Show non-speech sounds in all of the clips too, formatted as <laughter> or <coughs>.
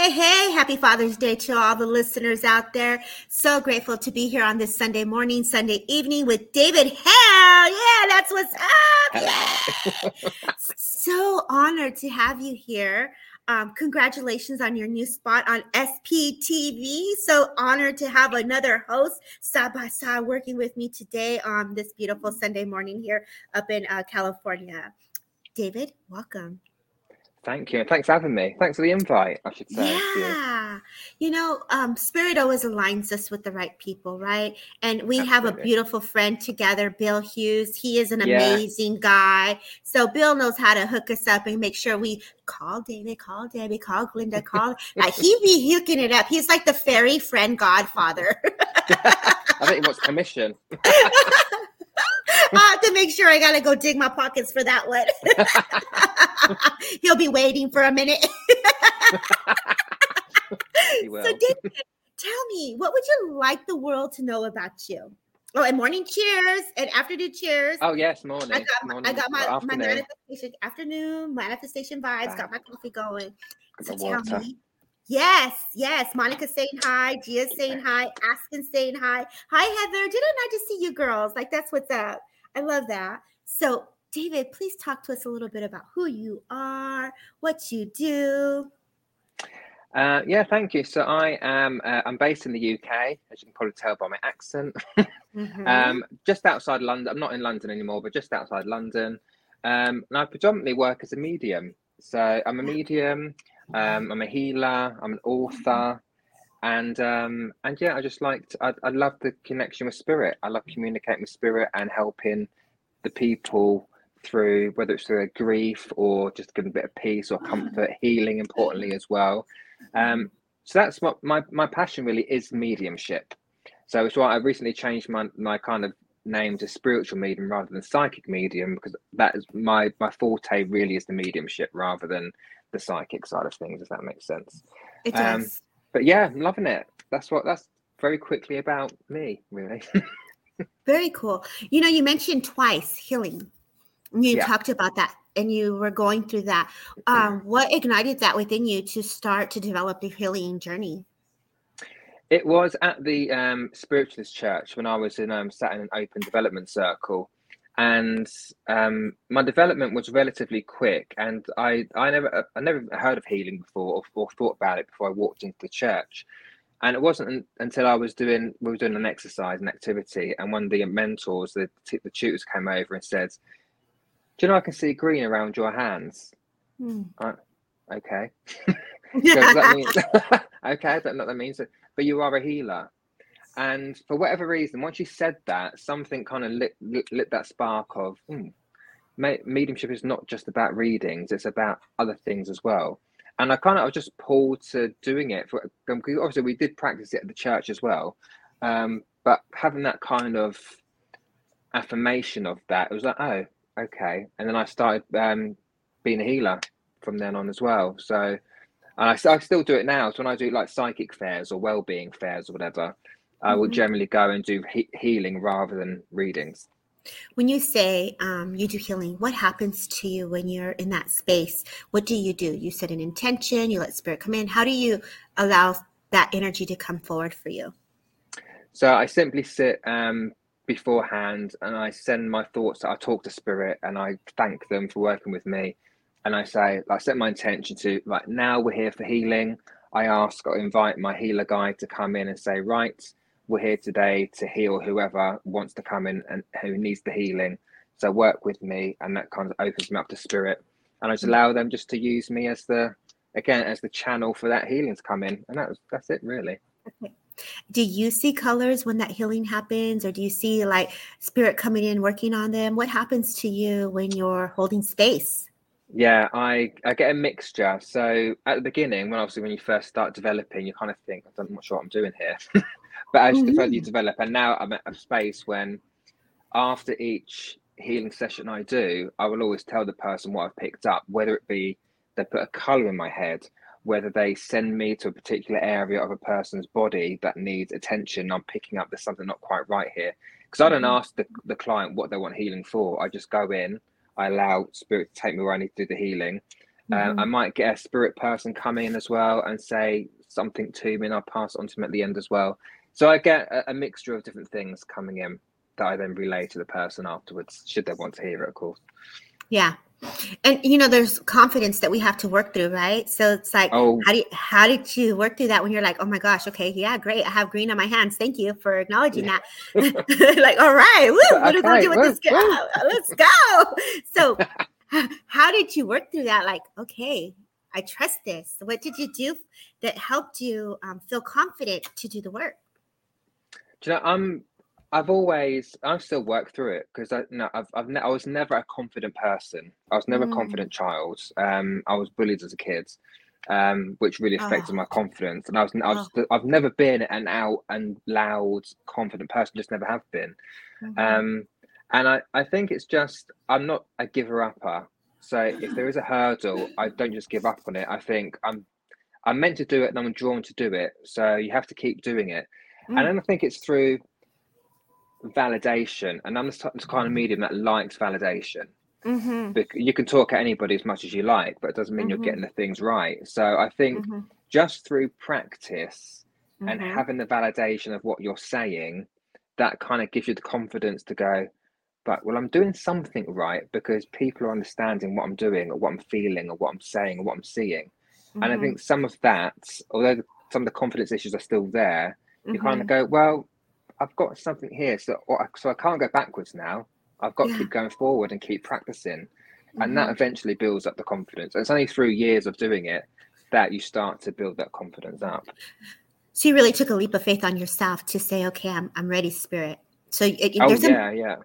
Hey, hey. Happy Father's Day to all the listeners out there. So grateful to be here on this Sunday morning, Sunday evening with David Hale. Yeah, that's what's up. Yeah. so honored to have you here. Um, congratulations on your new spot on SPTV. So honored to have another host side by side working with me today on this beautiful Sunday morning here up in uh, California. David, welcome. Thank you. Thanks for having me. Thanks for the invite, I should say. Yeah. You know, um, Spirit always aligns us with the right people, right? And we Absolutely. have a beautiful friend together, Bill Hughes. He is an yeah. amazing guy. So Bill knows how to hook us up and make sure we call David, call Debbie, call Glinda, call. <laughs> like he be hooking it up. He's like the fairy friend godfather. <laughs> I think he wants commission. <laughs> <laughs> I have to make sure I gotta go dig my pockets for that one. <laughs> He'll be waiting for a minute. <laughs> so, David, tell me, what would you like the world to know about you? Oh, and morning cheers and afternoon cheers. Oh yes, morning. I got, morning. I got my, my manifestation afternoon manifestation vibes. Got my coffee going. So tell me, Yes, yes. Monica saying hi, Gia saying hi, Aspen saying hi. Hi, Heather. Didn't I just see you girls? Like that's what's up. I love that. So, David, please talk to us a little bit about who you are, what you do. Uh, yeah, thank you. So I am uh, I'm based in the UK, as you can probably tell by my accent. <laughs> mm-hmm. um, just outside London. I'm not in London anymore, but just outside London. Um, and I predominantly work as a medium. So I'm a medium. Um, I'm a healer. I'm an author, and um, and yeah, I just liked. I, I love the connection with spirit. I love communicating with spirit and helping the people through whether it's through grief or just giving a bit of peace or comfort, healing. Importantly as well. Um, so that's what my my passion really is mediumship. So it's why I recently changed my my kind of name to spiritual medium rather than psychic medium because that is my my forte really is the mediumship rather than the psychic side of things, if that makes sense. It um, does. But yeah, I'm loving it. That's what that's very quickly about me, really. <laughs> very cool. You know, you mentioned twice healing. You yeah. talked about that and you were going through that. Um, what ignited that within you to start to develop the healing journey? It was at the um, spiritualist church when I was in um, sat in an open development circle, and um, my development was relatively quick. And I, I never, I never heard of healing before or, or thought about it before I walked into the church. And it wasn't until I was doing, we were doing an exercise, an activity, and one of the mentors, the the tutors, came over and said, "Do you know I can see green around your hands?" Hmm. I, okay. <laughs> <laughs> mean, <laughs> okay, I don't know what that means. But you are a healer. And for whatever reason, once you said that, something kind of lit, lit, lit that spark of hmm, mediumship is not just about readings; it's about other things as well. And I kind of I was just pulled to doing it for um, obviously we did practice it at the church as well, um, but having that kind of affirmation of that, it was like, oh, okay. And then I started um, being a healer from then on as well. So, and I, I still do it now. So when I do like psychic fairs or well-being fairs or whatever, I will mm-hmm. generally go and do he- healing rather than readings. When you say um, you do healing, what happens to you when you're in that space? What do you do? You set an intention, you let spirit come in. How do you allow that energy to come forward for you? So I simply sit um, beforehand and I send my thoughts. I talk to spirit and I thank them for working with me. And I say, I set my intention to like now we're here for healing. I ask or invite my healer guide to come in and say, right, we're here today to heal whoever wants to come in and who needs the healing. So work with me, and that kind of opens me up to spirit, and I just mm. allow them just to use me as the again as the channel for that healing to come in, and that's that's it really. Okay. Do you see colors when that healing happens, or do you see like spirit coming in working on them? What happens to you when you're holding space? Yeah, I I get a mixture. So at the beginning, when obviously when you first start developing, you kind of think, I'm not sure what I'm doing here. <laughs> But as mm-hmm. the further you develop, and now I'm at a space when after each healing session I do, I will always tell the person what I've picked up, whether it be they put a color in my head, whether they send me to a particular area of a person's body that needs attention. I'm picking up there's something not quite right here. Because I don't mm-hmm. ask the, the client what they want healing for. I just go in, I allow spirit to take me where I need to do the healing. Um, I might get a spirit person come in as well and say something to me, and I'll pass on to them at the end as well. So I get a, a mixture of different things coming in that I then relay to the person afterwards, should they want to hear it, of course. Yeah. And you know, there's confidence that we have to work through, right? So it's like, Oh. how do you, how did you work through that when you're like, oh my gosh, okay, yeah, great, I have green on my hands. Thank you for acknowledging that. <laughs> like, all right, woo, what are we Okay, do with woo, this? Let's go. So, how did you work through that? Like, okay, I trust this. What did you do that helped you um, feel confident to do the work? Do you know, I'm I've always I still work through it because I no I've I've ne- I was never a confident person. I was never Mm. a confident child. Um, I was bullied as a kid, um, which really affected Oh. my confidence. And I was I was I've never been an out and loud confident person. Just never have been. Mhm. Um, and I I think it's just I'm not a giver upper. So if there is a hurdle, I don't just give up on it. I think I'm I'm meant to do it and I'm drawn to do it. So you have to keep doing it. Mm. And then I think it's through validation. And I'm the kind of medium that likes validation. Mhm, Bec- You can talk at anybody as much as you like, but it doesn't mean Mhm. you're getting the things right. So I think mhm, just through practice and mhm. having the validation of what you're saying, that kind of gives you the confidence to go, but well, I'm doing something right because people are understanding what I'm doing or what I'm feeling or what I'm saying or what I'm seeing. And I Mhm, think some of that, although the- some of the confidence issues are still there, you kind mhm. of go, well, I've got something here, so so I can't go backwards now. I've got Yeah. to keep going forward and keep practicing, and Mhm. that eventually builds up the confidence. And it's only through years of doing it that you start to build that confidence up. So you really took a leap of faith on yourself to say, "Okay, I'm I'm ready, spirit." So it, Oh there's a yeah, yeah,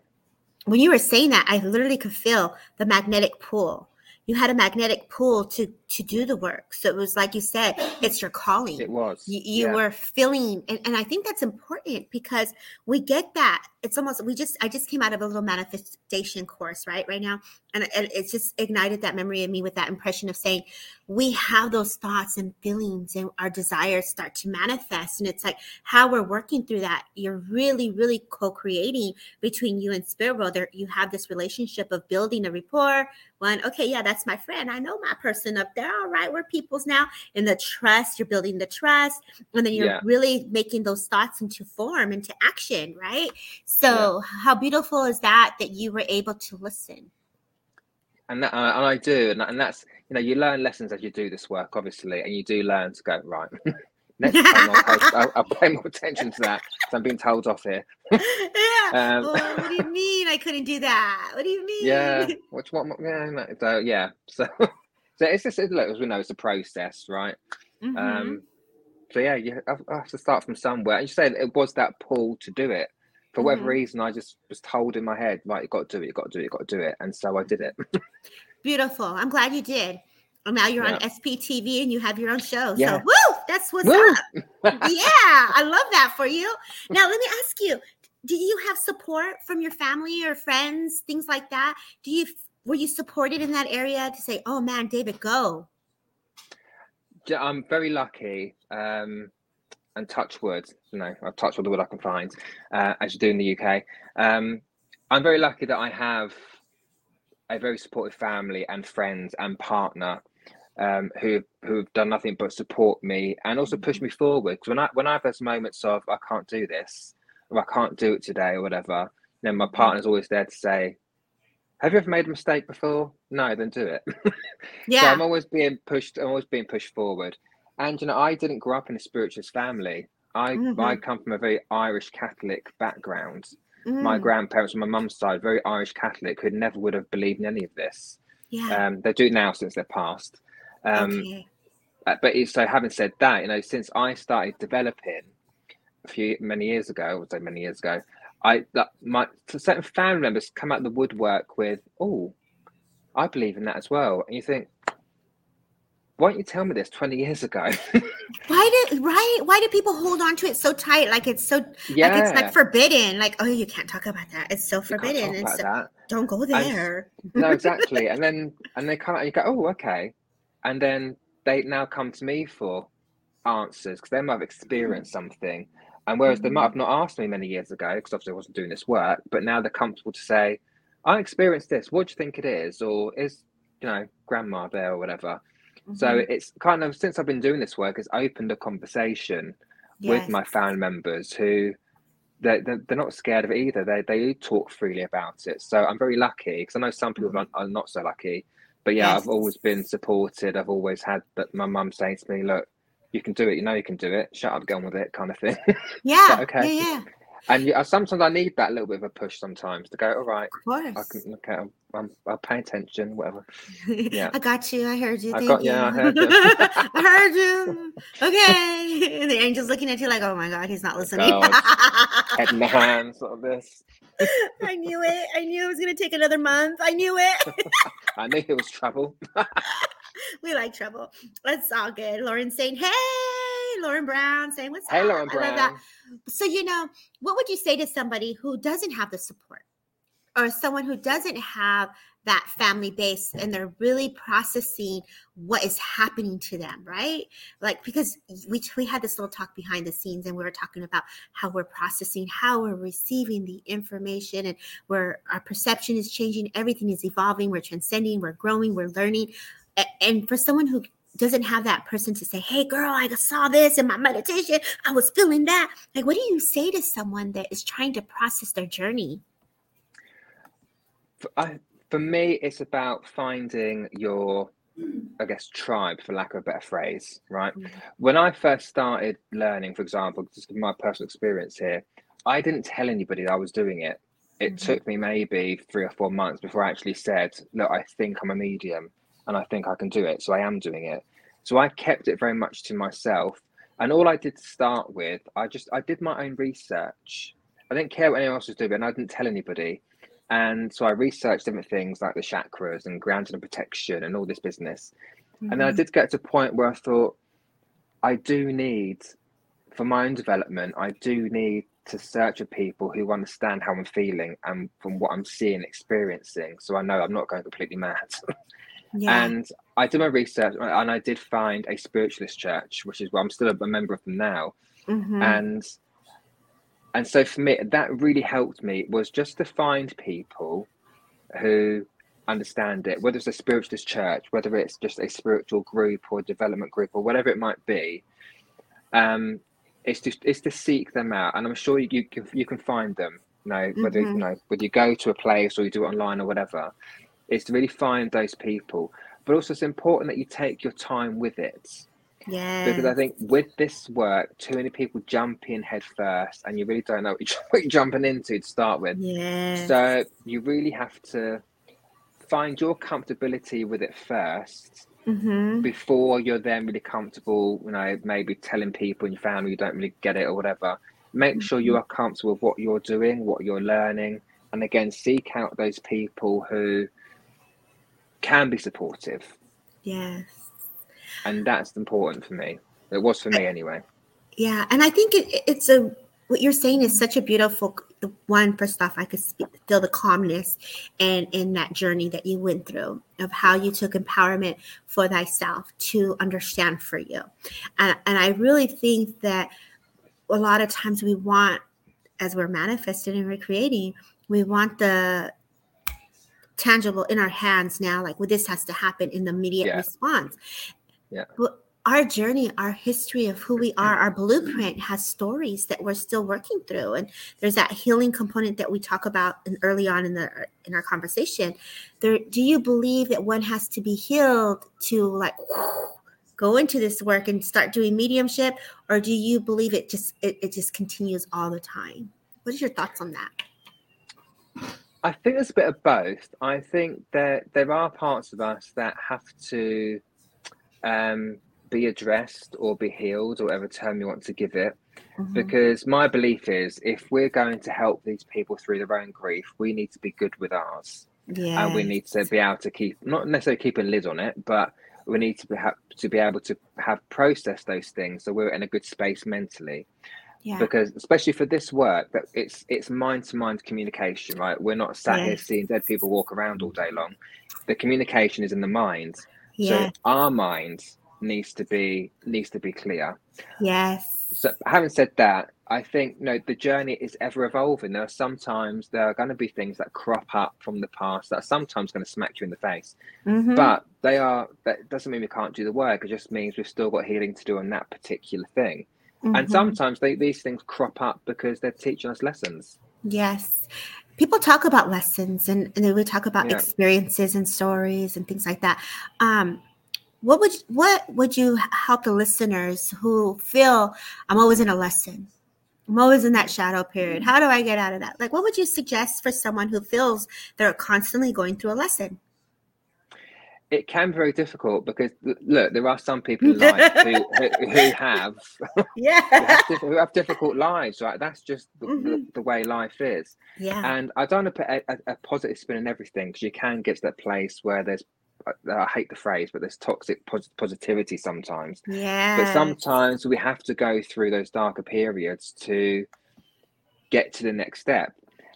when you were saying that, I literally could feel the magnetic pull. You had a magnetic pull to to do the work. So it was like you said, it's your calling. it was. you, you yeah. were feeling and, and i think that's important because we get that it's almost we just i just came out of a little manifestation course right right now and it, it just ignited that memory in me with that impression of saying we have those thoughts and feelings and our desires start to manifest. And it's like how we're working through that. You're really really co-creating between you and spirit world. There you have this relationship of building a rapport one okay yeah that's my friend. I know my person up there. All right we're peoples now. And the trust you're building the trust and then you're Yeah. really making those thoughts into form into action right? So how beautiful is that that you were able to listen and that, uh, and I do, and, and that's you know you learn lessons as you do this work, obviously, and you do learn to go right. <laughs> Next <laughs> time I'll, pay- I'll, I'll pay more attention to that because I'm being told off here. <laughs> yeah Um, oh, what do you mean i couldn't do that what do you mean yeah, which what? Yeah, so yeah, so so it's just look, as we know, it's a process, right? Mhm. Um, so yeah, you I have to start from somewhere. And you said it was that pull to do it. For whatever Mhm. reason, I just was told in my head, right, you got to do it, you got to do it, you got to do it, and so I did it. <laughs> beautiful i'm glad you did and now you're on Yeah. SPTV and you have your own show. Yeah. So, woo, that's what's Woo! up. <laughs> yeah, I love that for you. Now, let me ask you: Do you have support from your family or friends, things like that? Do you were you supported in that area to say, "Oh man, David, go"? Yeah, I'm very lucky. Um, and touch wood, you know, I've touched all the wood I can find, uh, as you do in the UK. Um, I'm very lucky that I have a very supportive family and friends and partner um, who who've done nothing but support me and also push me forward. 'Cause when I when I have those moments of I can't do this or I can't do it today or whatever, then my partner's always there to say, "Have you ever made a mistake before? No, then do it." <laughs> yeah, So. I'm always being pushed. I'm always being pushed forward. And you know, I didn't grow up in a spiritualist family. I I Mhm. come from a very Irish Catholic background. My Mm, grandparents on my mum's side, very Irish Catholic, who never would have believed in any of this. yeah. Um, they do now since they're passed. Um, okay. uh, but so having said that, you know, since I started developing a few many years ago, I would say many years ago, I that my certain family members come out of the woodwork with, "Oh, I believe in that as well," and you think, why don't you tell me this 20 years ago? <laughs> Why did right? Why do people hold on to it so tight? Like it's so yeah, like it's like forbidden. Like oh, you can't talk about that. It's so forbidden. And so, that. don't go there. <laughs> No, exactly. and then and they come out, you go, oh, okay, and then they now come to me for answers because they might have experienced mm-hmm. something, and whereas they might mm-hmm. have not asked me many years ago because obviously I wasn't doing this work, but now they're comfortable to say, I experienced this. What do you think it is? Or is you know grandma there or whatever. Mhm. So it's kind of since I've been doing this work, it's opened a conversation with my family members who they're, they're, they're not scared of it either. They they talk freely about it. So I'm very lucky because I know some people are, are not so lucky. But yeah, Yes. I've always been supported. I've always had that my mum saying to me, "Look, you can do it. You know you can do it. Shut up, go on with it," kind of thing. <laughs> Yeah. okay. Yeah. Yeah. And yeah, uh, sometimes I need that little bit of a push sometimes to go. All right, Of course. I can look at. I'm, I'll pay attention. Whatever. <laughs> Yeah. I got you. I heard you. I Thank got- you. yeah, <laughs> I heard you. I heard you. Okay. <laughs> And the angel's looking at you like, oh my God, he's not oh listening. God. Head in the hands, of this. I knew it. I knew it was going to take another month. I knew it. I knew it was trouble. we like trouble. That's all good. Lauren saying, hey, Lauren Brown saying, what's Hey, up? Lauren I love that. Brown. So, you know, what would you say to somebody who doesn't have the support or someone who doesn't have that family base and they're really processing what is happening to them, right? Like, because we, we had this little talk behind the scenes and we were talking about how we're processing, how we're receiving the information and where our perception is changing, everything is evolving, we're transcending, we're growing, we're learning. And for someone who doesn't have that person to say, Hey, girl, I saw this in my meditation. I was feeling that. Like, what do you say to someone that is trying to process their journey? For, I, for me, it's about finding your, I guess, tribe, for lack of a better phrase, right? Mhm. When I first started learning, for example, just my personal experience here, I didn't tell anybody that I was doing it. It Mhm. took me maybe three or four months before I actually said, Look, I think I'm a medium and I think I can do it. So I am doing it. So I kept it very much to myself. And all I did to start with, I just I did my own research. I didn't care what anyone else was doing, and I didn't tell anybody. And so I researched different things like the chakras and grounding and protection and all this business. And then I Mhm. did get to a point where I thought, I do need, for my own development, I do need to search for people who understand how I'm feeling and from what I'm seeing, experiencing. So I know I'm not going completely mad. <laughs> yeah. And I did my research and I did find a spiritualist church, which is where I'm still a member of them now. Mhm. And and so for me, that really helped me was just to find people who understand it, whether it's a spiritualist church, whether it's just a spiritual group or development group or whatever it might be. Um, it's just it's to seek them out, and I'm sure you, you can you can find them. You know, whether you Mhm. know whether you go to a place or you do it online or whatever, is to really find those people. But also, it's important that you take your time with it yeah. because I think with this work, too many people jump in head first, and you really don't know <laughs> what you're, jumping into to start with. yeah. So you really have to find your comfortability with it first hmm before you're then really comfortable. You know, maybe telling people in your family you don't really get it or whatever. Make sure you are comfortable with what you're doing, what you're learning, and again, seek out those people who can be supportive, Yes. and that's important for me. It was for me anyway. Yeah, and I think it, it's a what you're saying is such a beautiful the one. First off, I could speak, feel the calmness and in that journey that you went through of how you took empowerment for thyself to understand for you, and and I really think that a lot of times we want, as we're manifesting and we're we want the tangible in our hands now like well this has to happen in the immediate Yeah. response. Yeah. but our journey our history of who we are mm-hmm. our blueprint has stories that we're still working through. And there's that healing component that we talk about in, early on in the in our conversation. There do you believe that one has to be healed to like go into this work and start doing mediumship? Or do you believe it just it, it just continues all the time? What is your thoughts on that I think there's a bit of both. I think that there are parts of us that have to um, be addressed or be healed, or whatever term you want to give it. Mhm. Because my belief is, if we're going to help these people through their own grief, we need to be good with ours, yeah and we need to be able to keep not necessarily keep a lid on it, but we need to be ha- to be able to have processed those things, so we're in a good space mentally yeah because especially for this work that it's it's mind to mind communication right we're not sat here seeing dead people walk around all day long the communication is in the mind yeah so our mind needs to be needs to be clear yes so having said that I think you know the journey is ever evolving. There are sometimes there are going to be things that crop up from the past that are sometimes going to smack you in the face, Mhm. but they are. That doesn't mean we can't do the work. It just means we've still got healing to do on that particular thing. And Mhm. sometimes they, these things crop up because they're teaching us lessons. Yes. People talk about lessons and, and they would talk about Yeah. experiences and stories and things like that. Um, what would what would you help the listeners who feel I'm always in a lesson? I'm always in that shadow period. How do I get out of that? Like what would you suggest for someone who feels they're constantly going through a lesson? It can be very difficult because look, there are some people in life who, who, who <laughs> have who Yeah. have, diff- who have difficult lives, right? That's just the, the, Mhm. the way life is. Yeah. And I don't want to put a, a, a positive spin on everything because you can get to that place where there's, uh, I hate the phrase, but there's toxic pos- positivity sometimes. Yeah. But sometimes we have to go through those darker periods to get to the next step.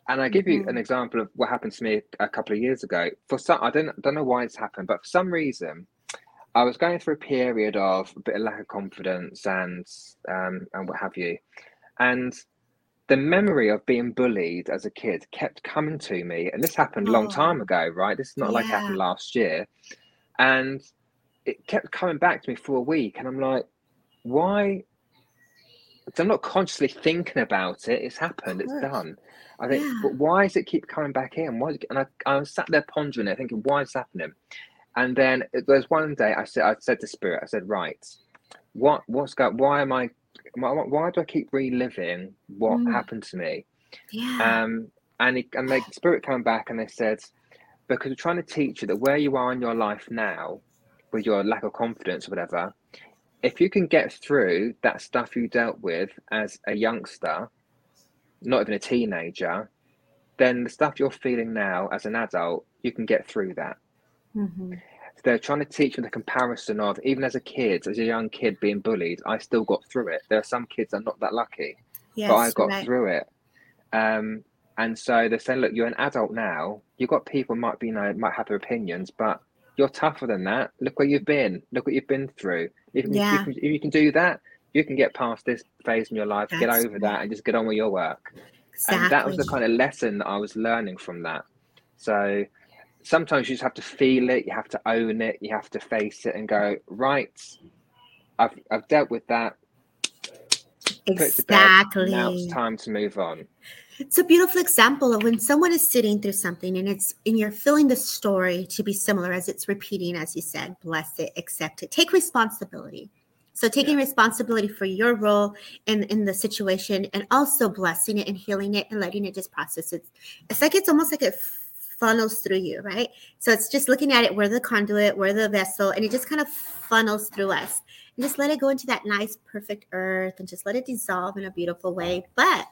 And I give you an Mhm. example of what happened to me a couple of years ago. For some, I don't don't know why it's happened, but for some reason, I was going through a period of a bit of lack of confidence and um, and what have you, and the memory of being bullied as a kid kept coming to me. And this happened a long time Oh. ago, right? This is not like it happened last year, and it kept coming back to me for a week, and I'm like, why? So I'm not consciously thinking about it. It's happened. It's done. I think, Yeah. but why does it keep coming back in? Why? It, and I, I was sat there pondering it, thinking, why is this happening? And then there's one day I said, I said to Spirit, I said, right, what, what's going? Why am I? Why, why do I keep reliving what Mm. happened to me? Yeah. Um, and he, and the Spirit came back and they said, because we're trying to teach you that where you are in your life now, with your lack of confidence or whatever, if you can get through that stuff you dealt with as a youngster, not even a teenager, then the stuff you're feeling now as an adult, you can get through that. Mhm. So they're trying to teach you the comparison of even as a kid, as a young kid being bullied, I still got through it. There are some kids that are not that lucky, Yes. but I got right. through it. Um, and so they're saying, look, you're an adult now. You've got people might be, you know, might have their opinions, but you're tougher than that. Look where you've been. Look what you've been through. If you, Yeah. you can, if you can do that, you can get past this phase in your life, get over right. that, and just get on with your work. Exactly. And that was the kind of lesson that I was learning from that. So sometimes you just have to feel it, you have to own it, you have to face it and go, right, I've I've dealt with that. Put it to bed. Exactly. Now it's time to move on. It's a beautiful example of when someone is sitting through something and it's and you're feeling the story to be similar as it's repeating, as you said, bless it, accept it, take responsibility. So taking responsibility for your role in, in the situation and also blessing it and healing it and letting it just process it. It's like it's almost like it funnels through you, right? So it's just looking at it, we're the conduit, we're the vessel, and it just kind of funnels through us. And just let it go into that nice, perfect earth and just let it dissolve in a beautiful way. But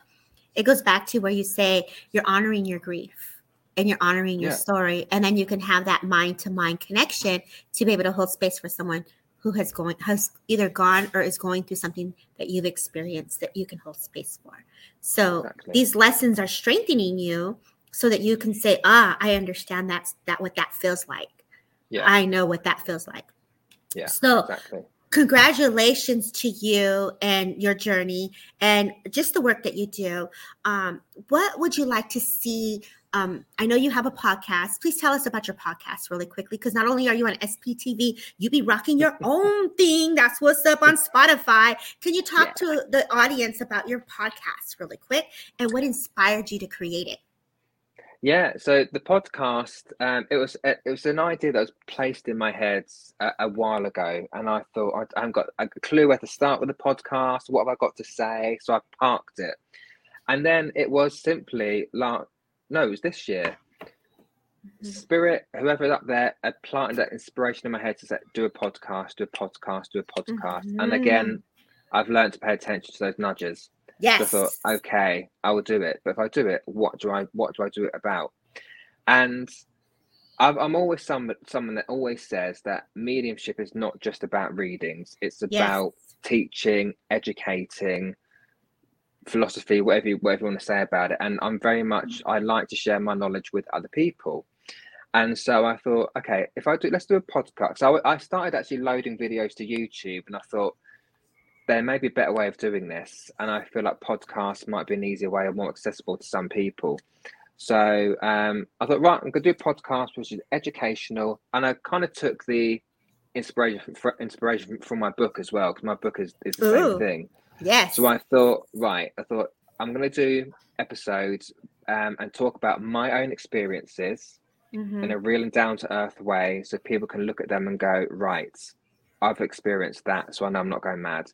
it goes back to where you say you're honoring your grief and you're honoring your Yeah. story and then you can have that mind to mind connection to be able to hold space for someone who has going has either gone or is going through something that you've experienced that you can hold space for so Exactly. these lessons are strengthening you so that you can say ah i understand that's that what that feels like Yeah. i know what that feels like Yeah, so Exactly. Congratulations to you and your journey and just the work that you do. Um, what would you like to see? Um, i know you have a podcast. Please tell us about your podcast really quickly because not only are you on sptv you be rocking your <laughs> own thing. That's what's up on spotify. Can you talk Yeah. to the audience about your podcast really quick and what inspired you to create it Yeah, so the podcast, um, it was it was an idea that was placed in my head a, a while ago, and I thought I, I haven't got a clue where to start with the podcast. What have I got to say? So I parked it, and then it was simply like, no, it was this year. Spirit, whoever's up there, had planted that inspiration in my head to say, do a podcast, do a podcast, do a podcast, and again, I've learned to pay attention to those nudges. So I thought, okay, I will do it. But if I do it, what do I what do I do it about? And I'm, I'm always someone someone that always says that mediumship is not just about readings. It's about teaching, educating, philosophy, whatever you, whatever you want to say about it. And I'm very much mm. I like to share my knowledge with other people. And so I thought, okay, if I do, let's do a podcast. So I, I started actually loading videos to YouTube, and I thought, there may be a better way of doing this, and I feel like podcasts might be an easier way or more accessible to some people. So um, I thought, right, I'm going to do a podcast which is educational, and I kind of took the inspiration from, inspiration from my book as well because my book is, is the Ooh, same thing. Yes. So I thought, right, I thought I'm going to do episodes um, and talk about my own experiences mm-hmm. in a real and down to earth way, so people can look at them and go, right, I've experienced that, so I know I'm not going mad.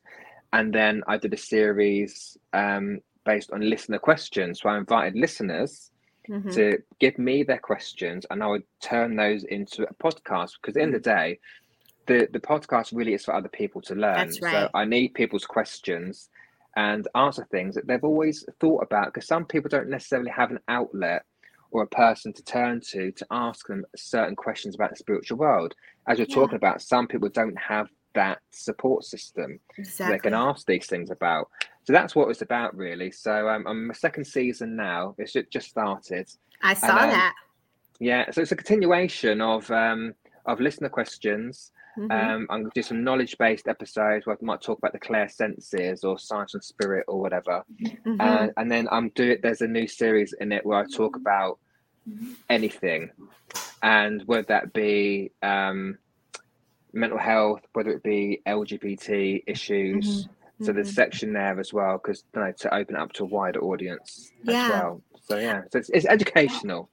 And then I did a series um, based on listener questions. So I invited listeners mm-hmm. to give me their questions, and I would turn those into a podcast. Because at the end of the day, the the podcast really is for other people to learn. Right. So I need people's questions and answer things that they've always thought about. Because some people don't necessarily have an outlet or a person to turn to to ask them certain questions about the spiritual world. As you're yeah. talking about, some people don't have that support system exactly. they can ask these things about. So that's what it's about, really. So um, I'm a second season now. It's just started. I saw and, um, that. Yeah, so it's a continuation of um, of listener questions. Mm-hmm. Um, I'm going to do some knowledge based episodes where I might talk about the clear senses or science and spirit or whatever. Mm-hmm. Uh, and then I'm doing. There's a new series in it where I talk about anything, and whether that be um, mental health, whether it be LGBT issues. Mm-hmm. So there's mm-hmm. section there as well because you know, to open up to a wider audience yeah. as well. So yeah, so it's, it's educational.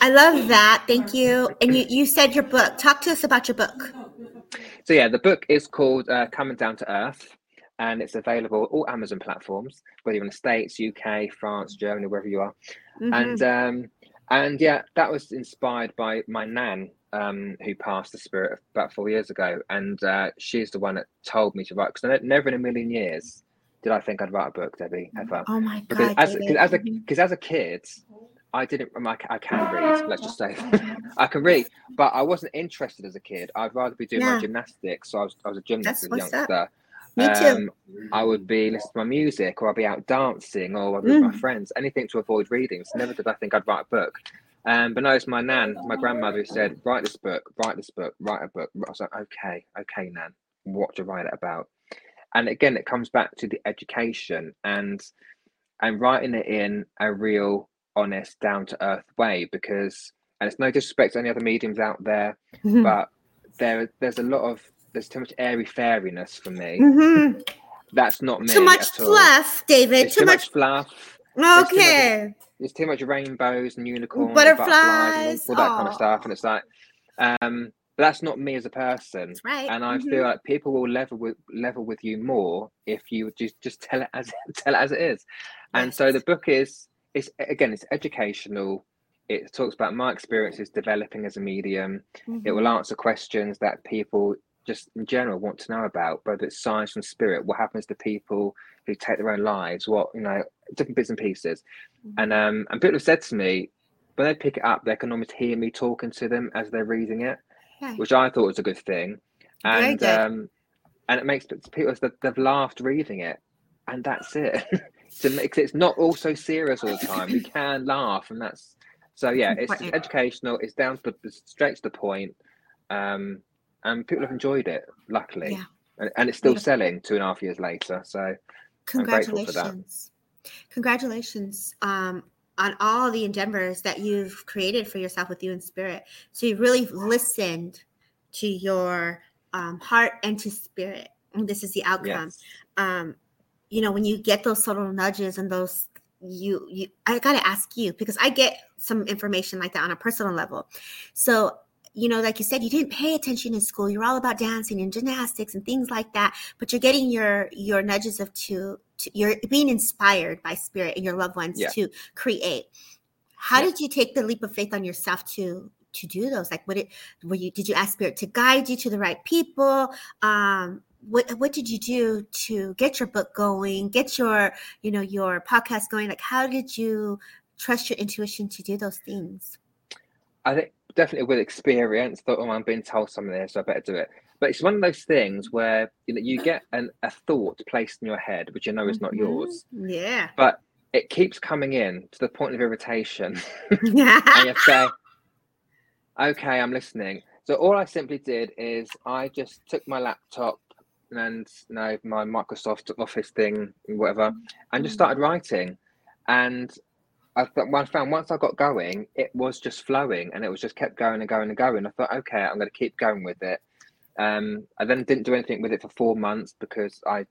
I love that. Thank you. And you, you said your book. Talk to us about your book. So yeah, the book is called uh, Coming Down to Earth, and it's available all Amazon platforms, whether you're in the States, UK, France, Germany, wherever you are. Mm-hmm. And um, and yeah, that was inspired by my nan, um, who passed the spirit about four years ago, and uh, she's the one that told me to write. Because never in a million years did I think I'd write a book, Debbie, ever. Oh my god! Because as, cause as a because as a kid, I didn't. I, I can read. Let's just say <laughs> <laughs> I can read, but I wasn't interested as a kid. I'd rather be doing yeah. my gymnastics. So I was I was a gymnast as a youngster. Up. Me too. Um, I would be listening to my music, or I'd be out dancing, or I'd be mm. with my mm. friends. Anything to avoid reading. So never did I think I'd write a book. Um, but no, it's my nan, my grandmother, who said, "Write this book, write this book, write a book." I was like, "Okay, okay, nan, what to write it about?" And again, it comes back to the education and and writing it in a real, honest, down to earth way. Because, and it's no disrespect to any other mediums out there, <laughs> but there there's a lot of there's too much airy fairiness for me. Mm-hmm. That's not me. Too much fluff, David. Too, too, much, much fluff. Okay. There's too much rainbows and unicorns, butterflies, and butterflies and all, that kind of stuff, and it's like, um, that's not me as a person. right. And I mm-hmm. feel like people will level with level with you more if you just just tell it as <laughs> tell it as it is. And yes. so the book is it's again it's educational. It talks about my experiences developing as a medium. Mm-hmm. It will answer questions that people just in general want to know about, whether it's science and spirit, what happens to people who take their own lives, what you know, different bits and pieces. Mm-hmm. And um, and people have said to me, when they pick it up, they can almost hear me talking to them as they're reading it, okay. which I thought was a good thing. And um, and it makes people that they've laughed reading it, and that's it. <laughs> to make it's not all so serious all the time. We can laugh, and that's so yeah. <laughs> It's educational. It's down to the straight to the point. Um, and people have enjoyed it, luckily. Yeah. And, and it's still yeah. selling two and a half years later. So congratulations. Congratulations um, on all the endeavors that you've created for yourself with you in spirit. So you really listened to your um, heart and to spirit. And this is the outcome. Yes. Um, you know, when you get those subtle nudges and those you you I got to ask you because I get some information like that on a personal level. So you know, like you said, you didn't pay attention in school. You're all about dancing and gymnastics and things like that. But you're getting your your nudges of to, to you're being inspired by spirit and your loved ones yeah. to create. How yeah. did you take the leap of faith on yourself to to do those? Like, what it were you? Did you ask spirit to guide you to the right people? Um, what what did you do to get your book going? Get your you know your podcast going? Like, how did you trust your intuition to do those things? I think definitely with experience thought, oh, I'm being told something there, so I better do it. But it's one of those things where you know you get an, a thought placed in your head, which you know is not mm-hmm. yours. Yeah. But it keeps coming in to the point of irritation, Yeah. <laughs> and you say, <laughs> "Okay, I'm listening." So all I simply did is I just took my laptop and you know my Microsoft Office thing, whatever, and just Mhm. started writing. And I I found once I got going, it was just flowing, and it was just kept going and going and going. I thought, okay, I'm going to keep going with it. Um, I then didn't do anything with it for four months because I, I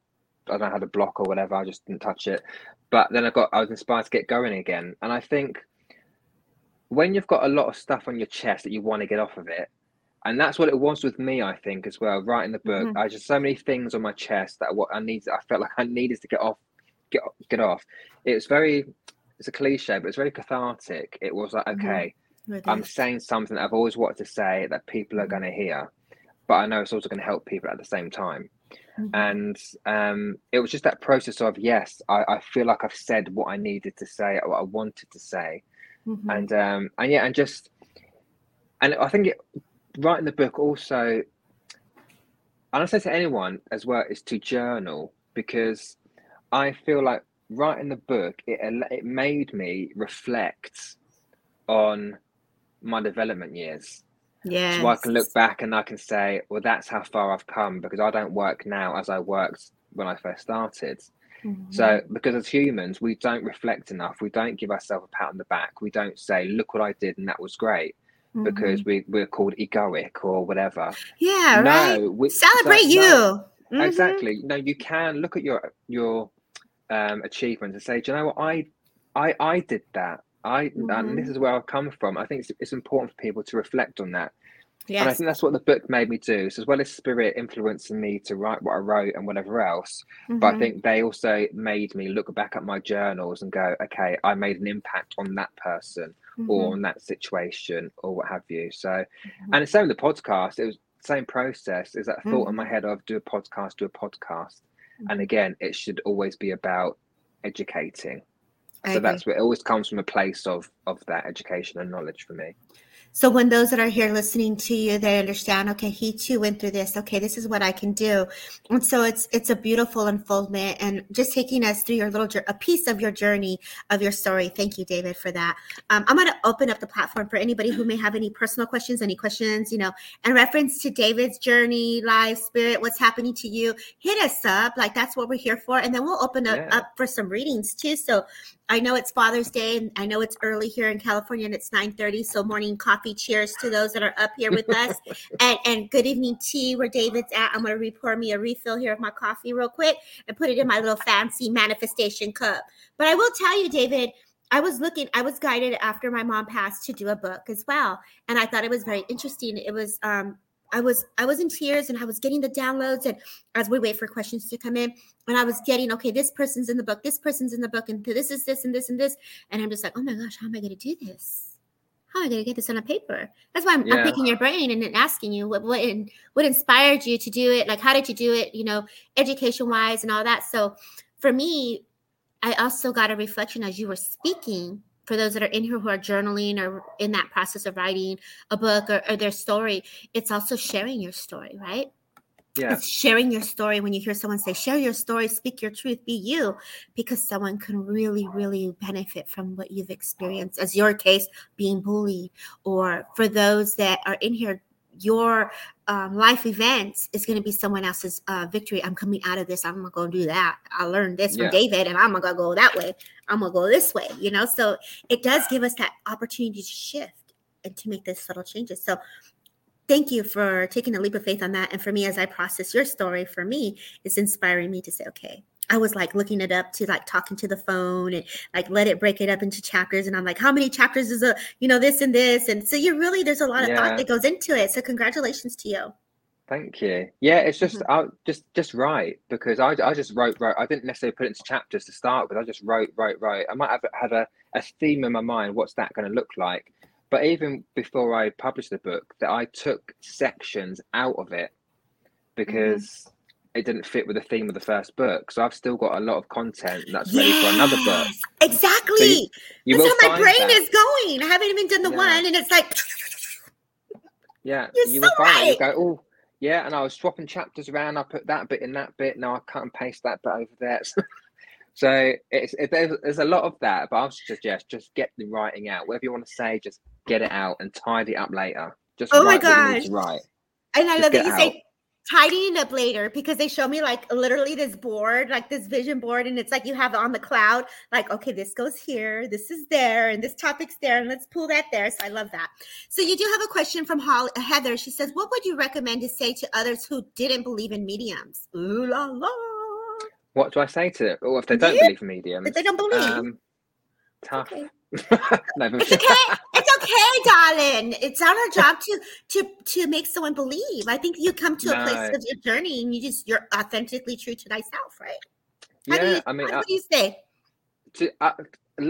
don't know, had a block or whatever. I just didn't touch it. But then I got, I was inspired to get going again. And I think when you've got a lot of stuff on your chest that you want to get off of it, and that's what it was with me, I think, as well. Writing the book, Mhm. I just so many things on my chest that what I need, I felt like I needed to get off, get get off. It was very, it's a cliche, but it's very cathartic. It was like, Mhm. okay, With I'm saying something that I've always wanted to say that people are Mhm. going to hear, but I know it's also going to help people at the same time. Mhm. And um, it was just that process of yes, I, I feel like I've said what I needed to say, what I wanted to say, Mhm. and um, and yeah, and just and I think it, writing the book also, and I say to anyone as well, is to journal because I feel like writing the book it it made me reflect on my development years. Yeah. So I can look back and I can say, well, that's how far I've come because I don't work now as I worked when I first started. So, Mhm. because as humans, we don't reflect enough. We don't give ourselves a pat on the back. We don't say, look what I did and that was great because Mhm. we, we're called egoic or whatever. Yeah, right. No, we, so, Celebrate you. Mhm. exactly. No, you can look at your your um, achievements and say, do you know what? I I I did that. I and this is where I've come from. I think it's, it's important for people to reflect on that. And I think that's what the book made me do. So as well as spirit influencing me to write what I wrote and whatever else, but I Mhm. think they also made me look back at my journals and go, okay, I made an impact on that person or Mhm. on that situation or what have you. So, Mhm. and it's same with the podcast. It was the same process. Is that thought in my Mhm. head of do a podcast, do a podcast, and again, it should always be about educating. So that's where it always comes from a place of of that education and knowledge for me. So when those that are here listening to you, they understand, okay, he too went through this. Okay, this is what I can do. And so it's it's a beautiful unfoldment and just taking us through your little a piece of your journey of your story. Thank you, David, for that. Um, I'm going to open up the platform for anybody who may have any personal questions, any questions, you know, in reference to David's journey, life, spirit, what's happening to you. Hit us up, like that's what we're here for, and then we'll open up, Yeah. up for some readings too. So I know it's Father's Day, and I know it's early here in California, and it's 9:30. So morning coffee. Cheers to those that are up here with us, <laughs> and and good evening tea where David's at. I'm gonna pour me a refill here of my coffee real quick and put it in my little fancy manifestation cup. But I will tell you, David. I was looking, I was guided after my mom passed to do a book as well. And I thought it was very interesting. It was um I was I was in tears and I was getting the downloads and as we wait for questions to come in and I was getting okay this person's in the book this person's in the book and this is this and this and this and I'm just like oh my gosh how am I going to do this? How am I going to get this on a paper? That's why I'm, I'm picking your brain and then asking you what what in, what inspired you to do it like how did you do it you know education wise and all that. So for me I also got a reflection as you were speaking for those that are in here who are journaling or in that process of writing a book or, or their story, it's also sharing your story, right? Yeah. It's sharing your story when you hear someone say, share your story, speak your truth, be you, because someone can really, really benefit from what you've experienced, as your case being bullied, or for those that are in here, your um, life events is going to be someone else's uh, victory. I'm coming out of this. I'm going to go do that. I learned this from David, and I'm going to go that way. I'm going to go this way, you know? So it does give us that opportunity to shift and to make those subtle changes. So thank you for taking a leap of faith on that. And for me, as I process your story, for me, it's inspiring me to say, okay, I was like looking it up to like talking to the phone and like let it break it up into chapters. And I'm like, how many chapters is a, you know, this and this. And so you really, there's a lot of Yeah. thought that goes into it. So congratulations to you. Thank you. Yeah, it's just Mm-hmm. I just just write because I, I just wrote wrote. I didn't necessarily put it into chapters to start with. I just wrote wrote wrote. I might have had a, a theme in my mind. What's that going to look like? But even before I published the book, that I took sections out of it because it didn't fit with the theme of the first book. So I've still got a lot of content that's ready for another book. Yes, Exactly. You That's how my brain that. is going. I haven't even done the Yeah. one. And it's like, Yeah, You're you so will find it. You go, oh, yeah, and I was swapping chapters around. I put that bit in that bit. Now I cut and paste that bit over there. <laughs> so it's it, there's, there's a lot of that, but I would suggest just get the writing out. Whatever you want to say, just get it out and tidy up later. Just Oh my write what you need gosh. write. and I Just love that you out. say tidying up later because they show me like literally this board, like this vision board, and it's like you have it on the cloud, like, okay, this goes here, this is there, and this topic's there, and let's pull that there. So I love that. So you do have a question from Holly, Heather. She says, What would you recommend to say to others who didn't believe in mediums? Ooh la la. What do I say to them? Or if they don't yeah. believe in mediums? If they don't believe. Um, tough. Okay. <laughs> it's okay. <laughs> It's okay, darling. It's not our job to to to make someone believe. I think you come to no. a place of your journey and you just you're authentically true to thyself, right? How yeah, you, I mean, what do you say? To,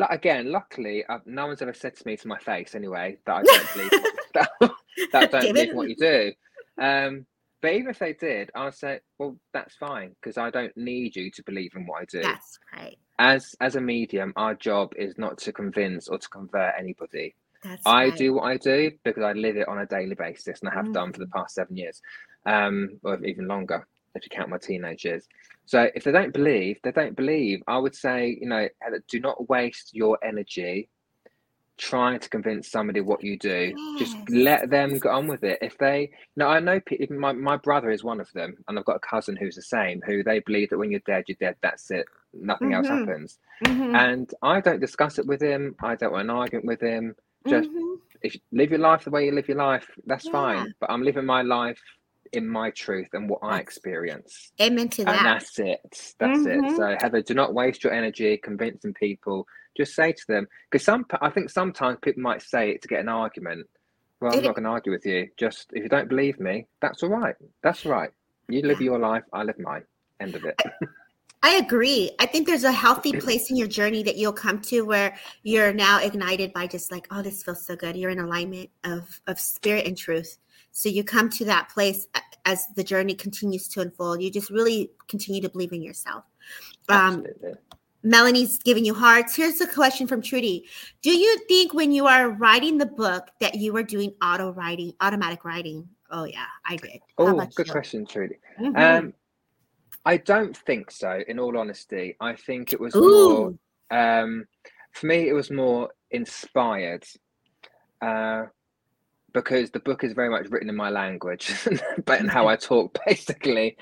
again, luckily, uh, no one's ever said to me to my face anyway that I <laughs> don't believe that, that I don't believe what you do. Um, but even if they did, I'll say, well, that's fine because I don't need you to believe in what I do. That's right as as a medium, our job is not to convince or to convert anybody. That's I right. do what I do because I live it on a daily basis, and I have mm. done for the past seven years, um, or even longer if you count my teenage years. So if they don't believe, they don't believe. I would say, you know, do not waste your energy trying to convince somebody what you do. Yes. Just let them get on with it. If they, no, I know even my, my brother is one of them, and I've got a cousin who's the same, who they believe that when you're dead, you're dead. That's it. Nothing mm-hmm. else happens. Mm-hmm. And I don't discuss it with him. I don't want an argument with him. Just mm-hmm. if you live your life the way you live your life, that's yeah. fine. But I'm living my life in my truth and what I experience. Amen to that. And that's it. That's it. Mm-hmm. So Heather, do not waste your energy convincing people just say to them because some I think sometimes people might say it to get an argument. Well, I'm not going to argue with you. Just if you don't believe me, that's all right. That's all right. You live your life, I live mine. End of it. I agree. I think there's a healthy <laughs> place in your journey that you'll come to where you're now ignited by just like, oh, this feels so good. You're in alignment of of spirit and truth. So you come to that place as the journey continues to unfold. You just really continue to believe in yourself. Um, Melanie's giving you hearts. Here's a question from Trudy. Do you think when you are writing the book that you are doing auto writing, automatic writing? Oh yeah, I did. oh, good you? question, Trudy. Mm-hmm. Um, I don't think so. In all honesty, I think it was Ooh. more. Um, for me, it was more inspired, uh, because the book is very much written in my language, <laughs> but in how mm-hmm. I talk, <laughs> basically.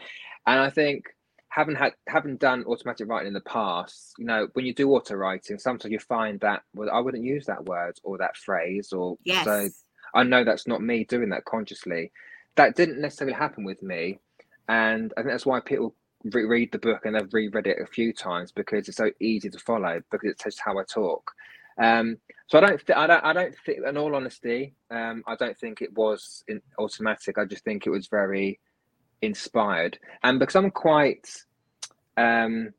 And I think having had having done automatic writing in the past, you know, when you do auto writing, sometimes you find that well, I wouldn't use that word or that phrase, or yes. so I know that's not me doing that consciously. That didn't necessarily happen with me, and I think that's why people reread the book and they've reread it a few times because it's so easy to follow because it's just how I talk. Um, so I don't, th- I don't, I don't think, in all honesty, um, I don't think it was in automatic. I just think it was very inspired, and because I'm quite um,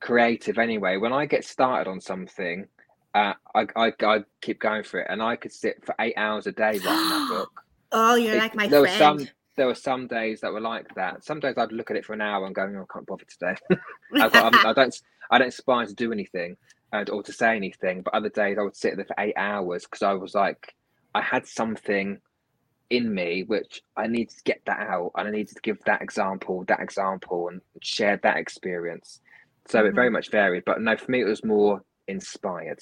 creative anyway. When I get started on something, uh, I, I, I keep going for it, and I could sit for eight hours a day writing that <gasps> book. Oh, you're it, like my there friend. Were some, there were some days that were like that. Some days I'd look at it for an hour and go, oh, I can't bother today. <laughs> I, I, I, don't, I don't aspire to do anything and, or to say anything. But other days I would sit there for eight hours because I was like, I had something in me which I needed to get that out and I needed to give that example, that example, and share that experience. So mm-hmm. it very much varied. But no, for me, it was more inspired.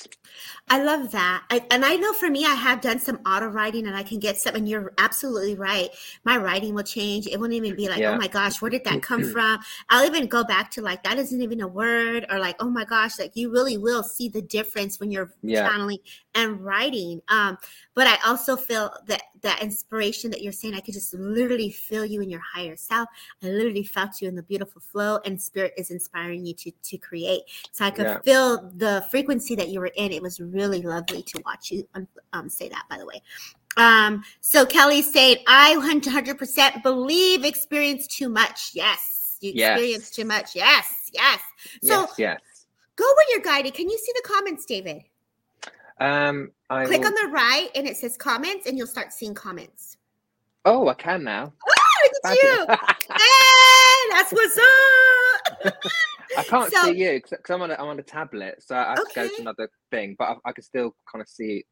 I love that. I, and I know for me, I have done some auto writing and I can get some, and you're absolutely right. My writing will change. It won't even be like, oh yeah. oh my gosh, where did that <clears throat> come from? I'll even go back to like, that isn't even a word, or like, oh my gosh, like you really will see the difference when you're yeah. channeling and writing. Um, but I also feel that that inspiration that you're saying, I could just literally feel you in your higher self. I literally felt you in the beautiful flow, and spirit is inspiring you to to create. So I could yeah. feel the frequency that you were in. It was really lovely to watch you um, um say that. By the way. Um, so Kelly said, I 100% believe experience too much. Yes. You yes. experience too much. Yes. Yes. So yes, yes. go where you're guided. Can you see the comments, David? Um, I click will... on the right and it says comments, and you'll start seeing comments. Oh, I can now. Oh, you! <laughs> hey, that's what's up. I can't so, see you because I'm on a, I'm on a tablet, so I have okay. to go to another thing, but I, I can still kind of see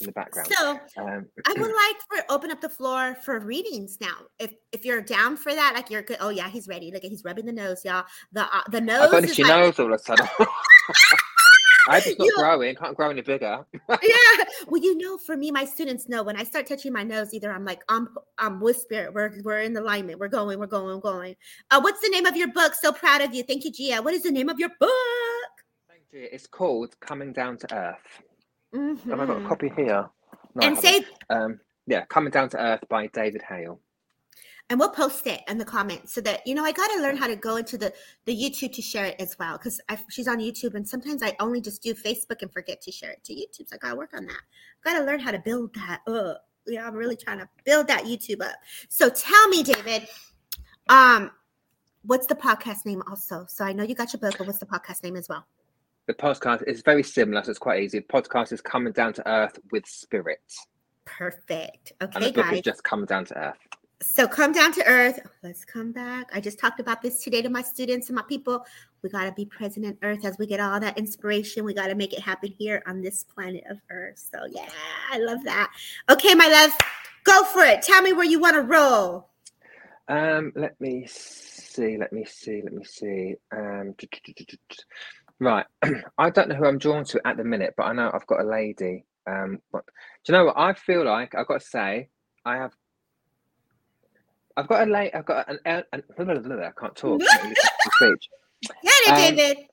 in the background. So um, <clears throat> I would like to open up the floor for readings now. If if you're down for that, like you're good. Oh yeah, he's ready. Look he's rubbing the nose, y'all. The uh, the nose. I got itchy like, nose all of a sudden. <laughs> <laughs> I just not growing. Can't grow any bigger. yeah. <laughs> Well, you know for me, my students know when I start touching my nose, either I'm like, I'm I'm spirit. We're we're in alignment. We're going, we're going, we're going. Uh, what's the name of your book? So proud of you. Thank you, Gia. What is the name of your book? Thank you. It's called Coming Down to Earth. Mhm. Have I got a copy here? No, And say um, yeah, Coming Down to Earth by David Hale. And we'll post it in the comments so that you know I got to learn how to go into the the YouTube to share it as well because she's on YouTube and sometimes I only just do Facebook and forget to share it to YouTube. So I got to work on that. Got to learn how to build that up. Yeah, I'm really trying to build that YouTube up. So tell me, David, um, what's the podcast name also? So I know you got your book, but what's the podcast name as well? The podcast is very similar, so it's quite easy. The podcast is Coming Down to Earth with Spirit. Perfect. okay And the book is just Coming Down to Earth. So come down to earth. Let's come back. I just talked about this today to my students and my people. We got to be present in earth as we get all that inspiration. We got to make it happen here on this planet of earth. So, yeah, I love that. Okay, my love, go for it. Tell me where you want to roll. Um, let me see. Let me see. Let me see. Um, right. <clears throat> I don't know who I'm drawn to at the minute, but I know I've got a lady. Um, but do you know what I feel like? I've got to say, I have. I've got a late. I've got an. an, an I can't talk. can't really speech. Get it, Um, David.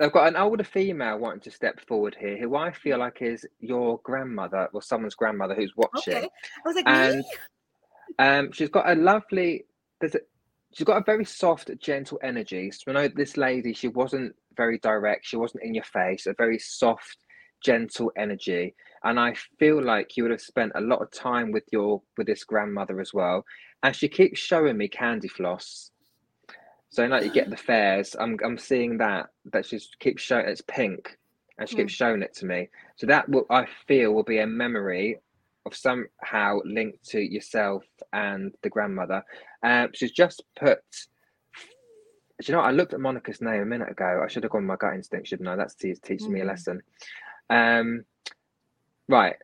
I've got an older female wanting to step forward here, who I feel like is your grandmother or someone's grandmother who's watching. Okay. I was like, and me? um, she's got a lovely. There's a. She's got a very soft, gentle energy. So I know this lady. She wasn't very direct. She wasn't in your face. A very soft, gentle energy. And I feel like you would have spent a lot of time with your with this grandmother as well. And she keeps showing me candy floss. So like you get the <gasps> fairs. I'm I'm seeing that that she keeps showing. It's pink, and she keeps showing it to me. So that will I feel will be a memory of somehow linked to yourself and the grandmother. Um, she's just put. Do you know? what? I looked at Monica's name a minute ago. I should have gone my gut instinct. Should know that's te- teaching me a Mhm. lesson. Um, right.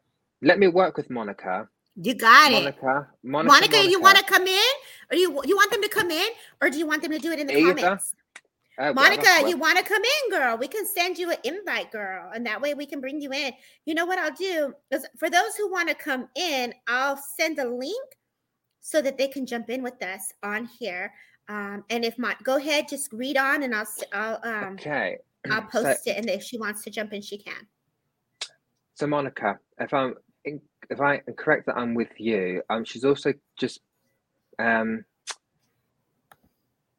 Let me work with Monica. You got it. Monica. Monica. Monica, you want to come in, or you you want them to come in, or do you want them to do it in the Either. comments? Uh, Monica, you want to come in, girl? We can send you an invite, girl, and that way we can bring you in. You know what I'll do is for those who want to come in, I'll send a link so that they can jump in with us on here. Um, and if my go ahead, just read on, and I'll I'll um Okay. I'll <clears throat> So- post it, and if she wants to jump in, she can. So Monica, if I'm if I am correct that I'm with you, um, she's also just um,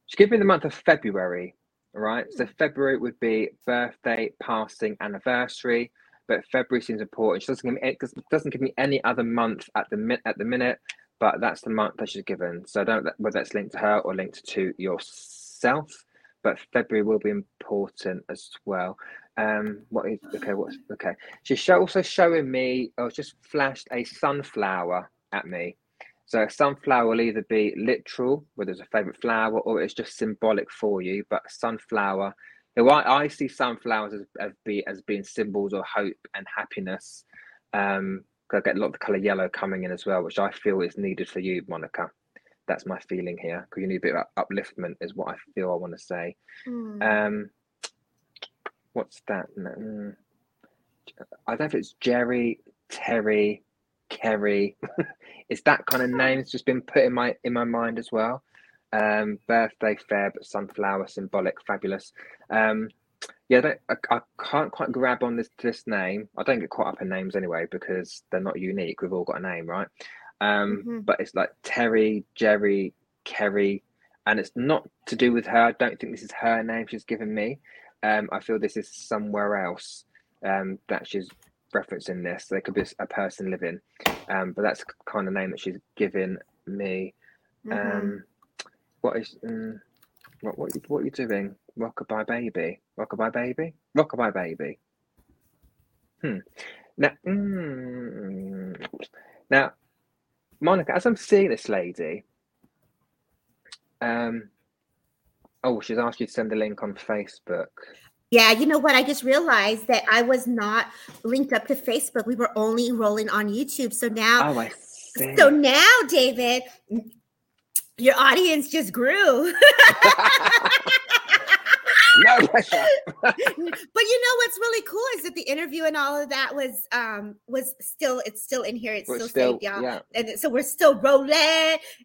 she gave me the month of February, right? So February would be birthday, passing, anniversary, but February seems important. She doesn't give me it doesn't give me any other month at the min at the minute, but that's the month that she's given. So I don't know whether that's linked to her or linked to yourself. But February will be important as well. Um, what is okay? What's okay? She's show, also showing me, or just flashed a sunflower at me. So a sunflower will either be literal, where there's a favorite flower, or it's just symbolic for you. But sunflower, so I, I see sunflowers as, as, be, as being symbols of hope and happiness. Um, I get a lot of the color yellow coming in as well, which I feel is needed for you, Monica. That's my feeling here. Because you need a bit of upliftment, is what I feel I want to say. Hmm. Um, what's that? Mm. I don't know if it's Jerry, Terry, Kerry. <laughs> it's that kind of name. It's just been put in my in my mind as well. Um, birthday, fair, but sunflower, symbolic, fabulous. Um, yeah, I, I, I can't quite grab on this this name. I don't get caught up in names anyway because they're not unique. We've all got a name, right? Um, Mhm. But it's like Terry, Jerry, Kerry, and it's not to do with her. I don't think this is her name she's given me. Um, I feel this is somewhere else um, that she's referencing this. There could be a person living, um, but that's kind of name that she's giving me. Um, what is um, what what you- what are you doing? Rockabye baby, rockabye baby, rockabye baby. Hmm. Now, mm, now, Monica, as I'm seeing this lady, um, oh, she's asked you to send the link on Facebook. Yeah, you know what? I just realized that I was not linked up to Facebook. We were only rolling on YouTube. So now, Oh, I see. so now, David, your audience just grew. <laughs> <laughs> no pressure. <laughs> <laughs> but you know what's really cool is that the interview and all of that was um was still it's still in here. It's We're still, still- saved, y'all. yeah. And so we're still rolling.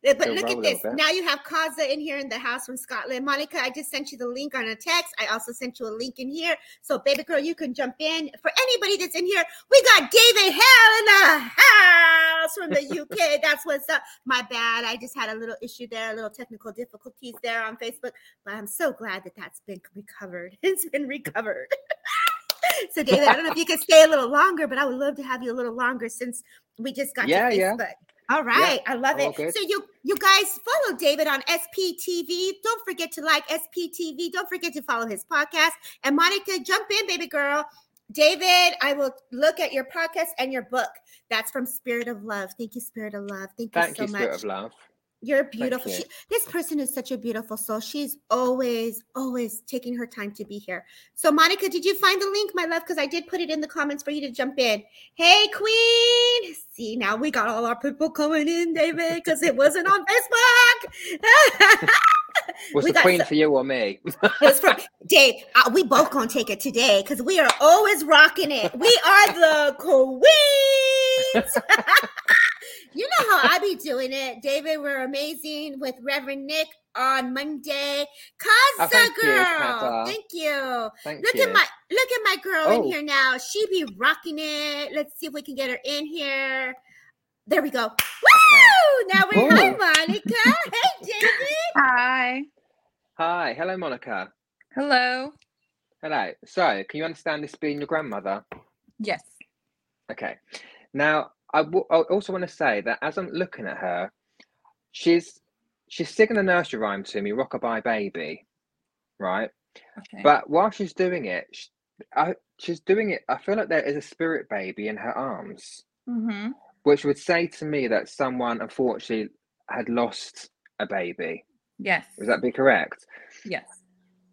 But Still look at this. a. Now you have Kaza in here in the house from Scotland. Monica, I just sent you the link on a text. I also sent you a link in here. So baby girl, you can jump in. For anybody that's in here, we got David Hale in the house from the UK. <laughs> That's what's up. My bad. I just had a little issue there, a little technical difficulties there on Facebook, but I'm so glad that that's been recovered. <laughs> It's been recovered. <laughs> so, David, I don't know if you could <laughs> stay a little longer, but I would love to have you a little longer since we just got Yeah, to yeah. Facebook. All right, I love it. good. So you you guys follow David on SPTV. Don't forget to like SPTV. Don't forget to follow his podcast. And Monica, jump in, baby girl. David, I will look at your podcast and your book. That's from Spirit of Love. Thank you, Spirit of Love. Thank you Thank so you, much. Spirit of Love. You're beautiful. you. She, this person is such a beautiful soul. She's always, always taking her time to be here. So, Monica, did you find the link, my love? Because I did put it in the comments for you to jump in. Hey, Queen. See, now we got all our people coming in, David, because it wasn't on Facebook. <laughs> Was We the queen some- for you or me? It's from Dave. Uh, we both gonna take it today because we are always rocking it. We are the queens. <laughs> you know how I be doing it, David. We're amazing with Reverend Nick on Monday. Oh, Kaza thank you, girl, Kaza. thank you. Thank Look you. at my look at my girl in Oh. here now. She be rocking it. Let's see if we can get her in here. There we go. Woo! Now we're hi, oh. Monica. hey, David. Hi. Hi, hello, Monica. Hello. Hello. So, can you understand this being your grandmother? Yes. Okay. Now, I w- I also want to say that as I'm looking at her, she's she's singing a nursery rhyme to me, "Rockabye Baby," right? Okay. But while she's doing it, sh I, she's doing it. I feel like there is a spirit baby in her arms, mm-hmm. which would say to me that someone unfortunately had lost a baby. Yes. Would that be correct? Yes.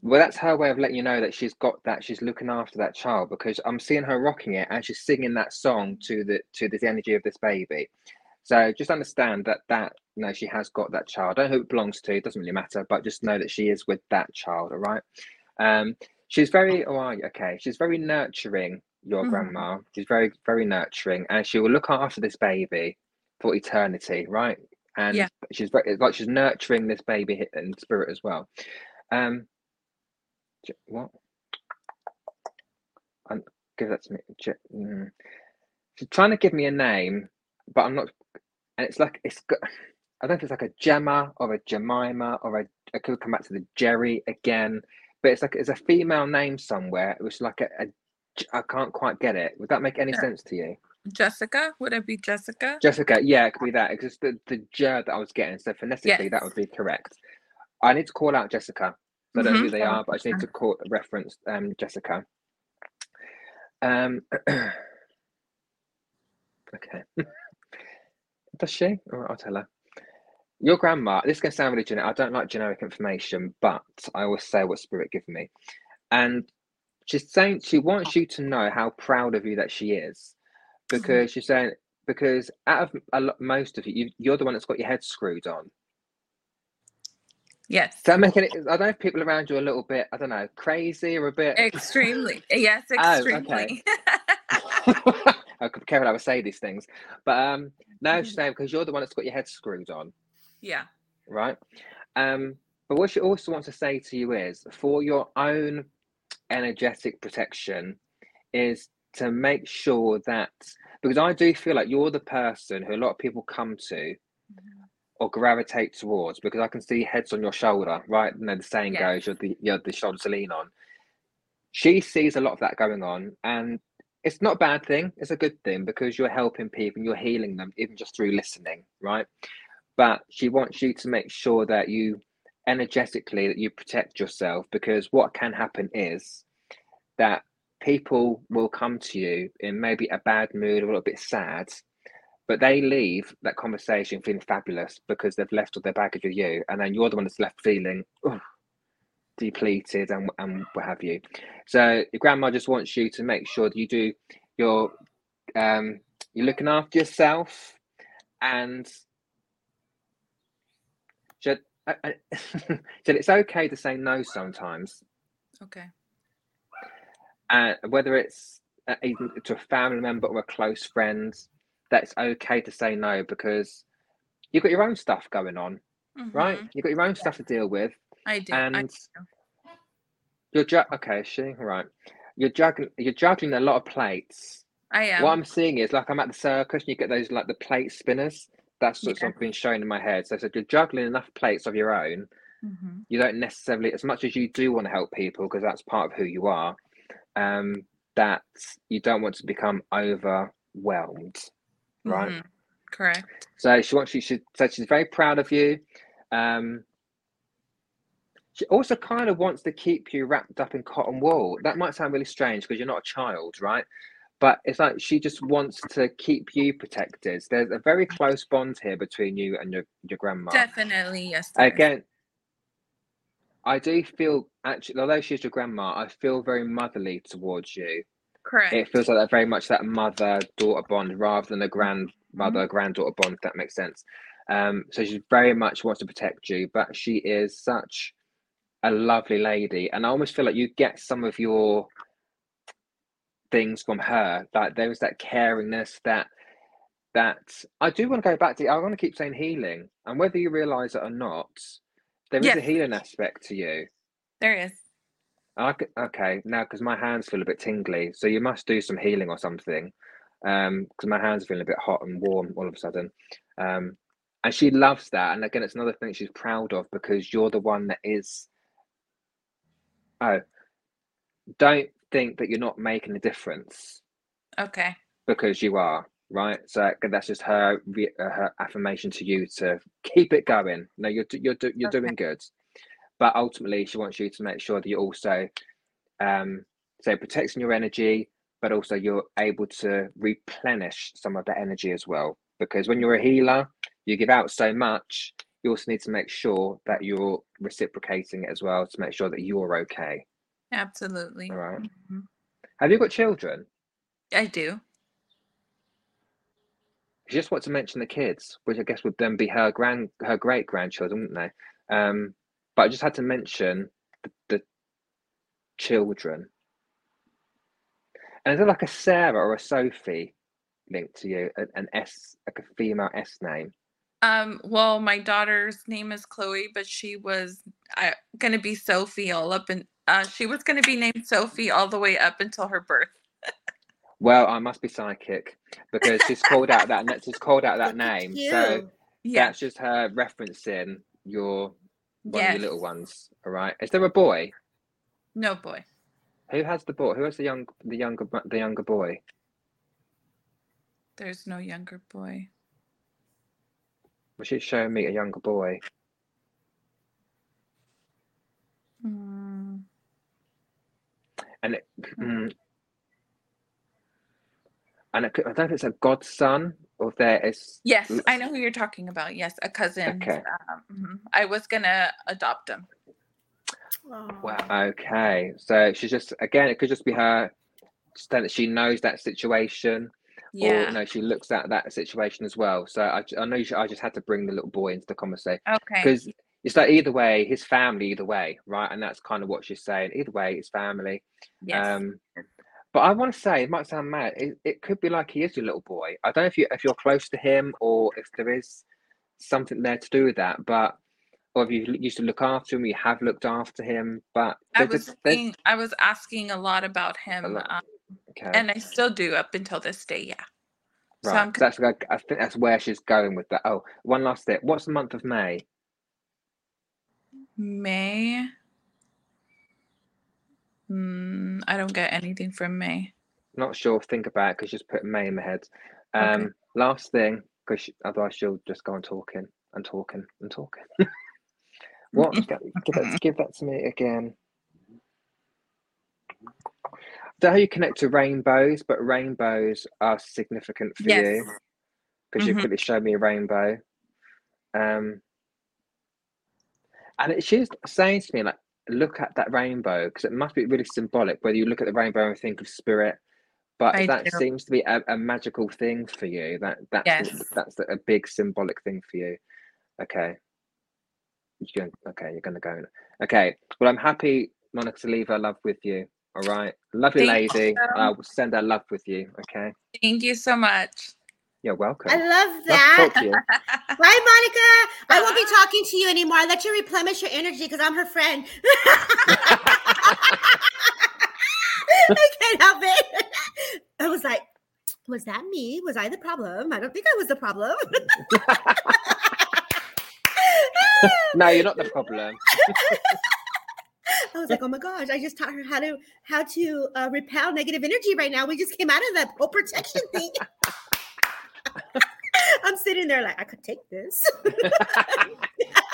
Well, that's her way of letting you know that she's got that. She's looking after that child because I'm seeing her rocking it and she's singing that song to the to the energy of this baby. So just understand that that you know she has got that child. I don't know who it belongs to. It doesn't really matter, but just know that she is with that child. All right. Um, she's very. Oh, are you? okay. She's very nurturing. Your Mhm. grandma. She's very very nurturing, and she will look after this baby for eternity. Right. And Yeah. she's very like she's nurturing this baby in spirit as well. Um, J- what? Um, give that to me. J- mm. She's trying to give me a name, but I'm not. And it's like it's. got- I don't know if it's like a Gemma or a Jemima or a. I could come back to the Jerry again, but it's like it's a female name somewhere. It was like a. a I can't quite get it. Would that make any Yeah. sense to you? Jessica? Would it be Jessica? Jessica, yeah, it could be that. It's just the the J that I was getting. So phonetically, that would be correct. I need to call out Jessica. I don't know who Mhm. they are, but I just need to call reference um Jessica. Um. <clears throat> okay. <laughs> Does she? All right, I'll tell her. Your grandma. This is gonna sound really generic. I don't like generic information, but I always say what spirit give me, and she's saying she wants you to know how proud of you that she is, because she's saying because out of a lot, most of you, you, you're the one that's got your head screwed on. Yes. Does that make it? I don't know if people around you are a little bit, I don't know, crazy or a bit. Extremely. Yes, <laughs> Oh, extremely. <laughs> I could be careful how I say these things, but um, no, Mhm. she's saying because you're the one that's got your head screwed on, yeah. right? Um, but what she also wants to say to you is, for your own energetic protection, is to make sure that because I do feel like you're the person who a lot of people come to or gravitate towards because I can see heads on your shoulder, right? You know, the saying Yeah. goes, you're the you're the shoulder to lean on. She sees a lot of that going on, and it's not a bad thing. It's a good thing because you're helping people and you're healing them, even just through listening, right? But she wants you to make sure that you energetically that you protect yourself because what can happen is that people will come to you in maybe a bad mood or a little bit sad but they leave that conversation feeling fabulous because they've left all their baggage with you, and then you're the one that's left feeling "Ugh," depleted and and what have you. So your grandma just wants you to make sure that you do your um you're looking after yourself and said, I- I- <laughs> said it's okay to say no sometimes. Okay. uh, whether it's uh, even to a family member or a close friend, that's okay to say no because you've got your own stuff going on, right? Mhm. You've got your own stuff to deal with, I do. I and do. you're ju- okay. She right. You're juggling. You're juggling a lot of plates. I am. What I'm seeing is like I'm at the circus, and you get those like the plate spinners. That's what's Yeah. been shown in my head. So, so you're juggling enough plates of your own. Mhm. You don't necessarily, as much as you do want to help people, because that's part of who you are. Um, that you don't want to become overwhelmed, right? Mhm. Correct. So she wants you. She said she's very proud of you. Um, she also kind of wants to keep you wrapped up in cotton wool. That might sound really strange because you're not a child, right? But it's like she just wants to keep you protected. There's a very close bond here between you and your your grandma. Definitely, yes. Again, I do feel actually, although she's your grandma, I feel very motherly towards you. Correct. It feels like that very much that mother daughter bond rather than a Mm-hmm. grandmother granddaughter bond. If that makes sense. Um, so she very much wants to protect you, but she is such a lovely lady, and I almost feel like you get some of your things from her. Like there was that caringness that that I do want to go back to. I want to keep saying healing, and whether you realize it or not, there is a healing aspect to you. there is. I c- okay now because my hands feel a bit tingly, so you must do some healing or something. Um, because my hands are feeling a bit hot and warm all of a sudden. Um, and she loves that. And again, it's another thing she's proud of because you're the one that is. Oh, don't think that you're not making a difference Okay. because you are right. So that's just her her affirmation to you to keep it going. No, you're you're you're Okay. doing good, but ultimately she wants you to make sure that you're also, um, so protecting your energy, but also you're able to replenish some of that energy as well. Because when you're a healer, you give out so much. You also need to make sure that you're reciprocating it as well to make sure that you're okay. Absolutely. All right. Mhm. Have you got children? I do. She just want to mention the kids, which I guess would then be her grand, her great grandchildren, wouldn't they? Um, but I just had to mention the, the children. And is there like a Sarah or a Sophie linked to you? An, an S, like a female S name? Um, well, my daughter's name is Chloe, but she was uh, going to be Sophie all up and uh, she was going to be named Sophie all the way up until her birth. <laughs> Well, I must be psychic because she's called out that she's called out that <laughs> name. So Yeah. that's just her referencing your one of your little ones. All right. Is there a boy? No boy. Who has the boy? Who has the young the younger the younger boy? There's no younger boy. Well, she's showing me a younger boy. Mm, and it, mm, and it, I don't know if it's a godson or if there is. Yes, I know who you're talking about. Yes, a cousin. Okay. Um, mhm. I was going to adopt him. Oh. Wow. Okay, so she's just again. It could just be her, just that she knows that situation, Yeah. or no, she looks at that situation as well. So I know you, I just had to bring the little boy into the conversation Okay. because it's like either way, his family, either way, right? And that's kind of what she's saying. Either way, it's family. Yes. Um, but I want to say, it might sound mad. It, it could be like he is your little boy. I don't know if you if you're close to him or if there is something there to do with that. But or if you used to look after him, you have looked after him. But I was just- thinking, I was asking a lot about him, lot. um, okay, and I still do up until this day. Yeah. So right. I'm So that's like, I think that's where she's going with that. Oh, one last bit. What's the month of May? May. Mm, I don't get anything from May. Not sure. Think about it because she's put May in my head. Okay. Um, last thing, because otherwise she'll just go on talking and talking and talking. <laughs> what? <laughs> Give that, give that to me again. I Don't know how you connect to rainbows, but rainbows are significant for Yes. you because you Mhm. quickly showed me a rainbow. Um, and it, she's saying to me like, look at that rainbow because it must be really symbolic. Whether you look at the rainbow and think of spirit, but I that do. seems to be a, a magical thing for you. That that's Yes. that's a big symbolic thing for you. Okay. You're going, okay, you're to go. Okay. Well, I'm happy Monica to leave her love with you. All right. Lovely Thank lady. I will send her love with you. Okay. Thank you so much. You're welcome. I love Love that. talk to you. <laughs> Bye, Monica. I won't be talking to you anymore. I let you replenish your energy because I'm her friend. <laughs> I can't help it. I was like, was that me? Was I the problem? I don't think I was the problem. <laughs> no, you're not the problem. I was like, oh my gosh, I just taught her how to how to uh, repel negative energy right now. We just came out of that whole protection thing. <laughs> I'm sitting there like I could take this. <laughs> <laughs> Good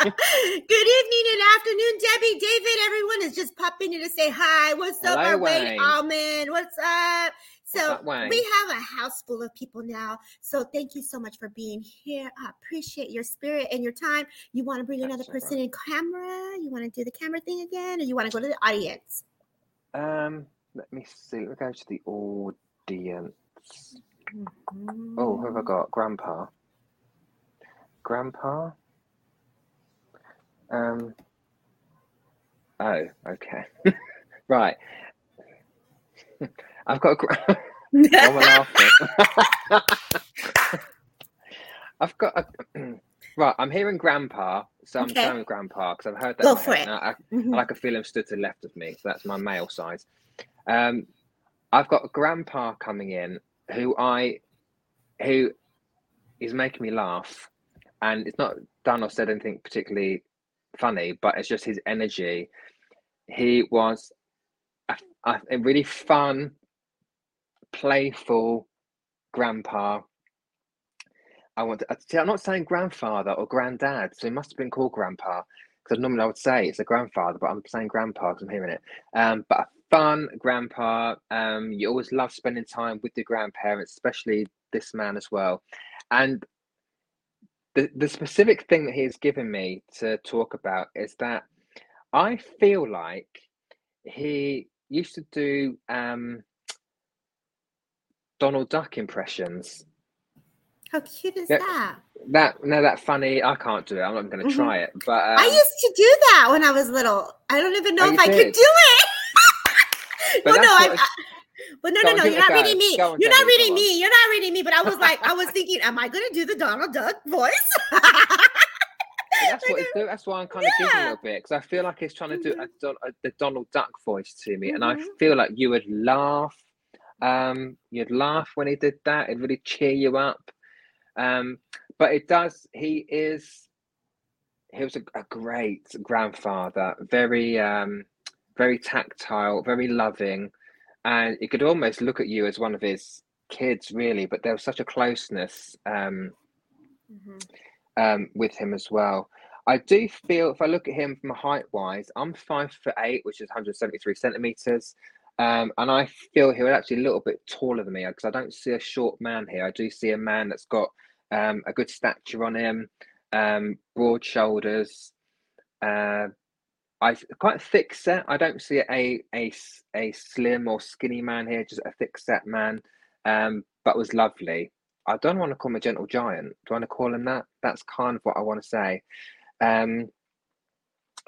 evening and afternoon, Debbie, David. Everyone is just popping in to say hi. What's up, Hello, our Wayne Wayne. Almond? What's up? So we have a house full of people now. So thank you so much for being here. I appreciate your spirit and your time. You want to bring another That's all person in camera? You want to do the camera thing again, or you want to go to the audience? Um, let me see. Let me go to the audience. Oh, who have I got? Grandpa. Grandpa. Um. Oh, okay. <laughs> right. <laughs> I've got a. gra- Why am I laughing? I've got a. <clears throat> right, I'm hearing Grandpa, so I'm Okay. going Grandpa because I've heard that. Go for it. I, Mhm. I like a feeling stood to the left of me, so that's my male side. Um, I've got a grandpa coming in who I, who is making me laugh, and it's not done or said anything particularly funny, but it's just his energy. He was a, a, really fun, playful grandpa. I want to, see, I'm not saying grandfather or granddad, so he must have been called grandpa because normally I would say it's a grandfather, but I'm saying grandpa because I'm hearing it. Um, but a fun grandpa. Um, you always love spending time with your grandparents, especially this man as well. And the the specific thing that he has given me to talk about is that I feel like he used to do um, Donald Duck impressions. How cute is Yeah. that? That no, that funny. I can't do it. I'm not going to Mhm. try it. But um, I used to do that when I was little. I don't even know Oh, if I could do it. <laughs> But well, no, I, I- well, no, no, no. You're not reading me. You're not reading me. You're not reading me. But I was like, I was thinking, am I going to do the Donald Duck voice? <laughs> That's what it's do. That's why I'm kind of giggling a little bit because I feel like he's trying to do a, Don- a, the Donald Duck voice to me, and I Mhm. feel like you would laugh. Um, you'd laugh when he did that. It'd really cheer you up. Um, but it does. He is. He was a, a great grandfather. Very, um, very tactile, very loving, and he could almost look at you as one of his kids, really. But there was such a closeness. Um, um, with him as well. I do feel if I look at him from height wise, I'm five foot eight, which is 173 centimeters. Um, and I feel he was actually a little bit taller than me because I don't see a short man here. I do see a man that's got um, a good stature on him, um, broad shoulders, uh, I quite thick set. I don't see a a a slim or skinny man here, just a thick set man. Um, but was lovely. I don't want to call him a gentle giant. Do I want to call him that? That's kind of what I want to say. Um,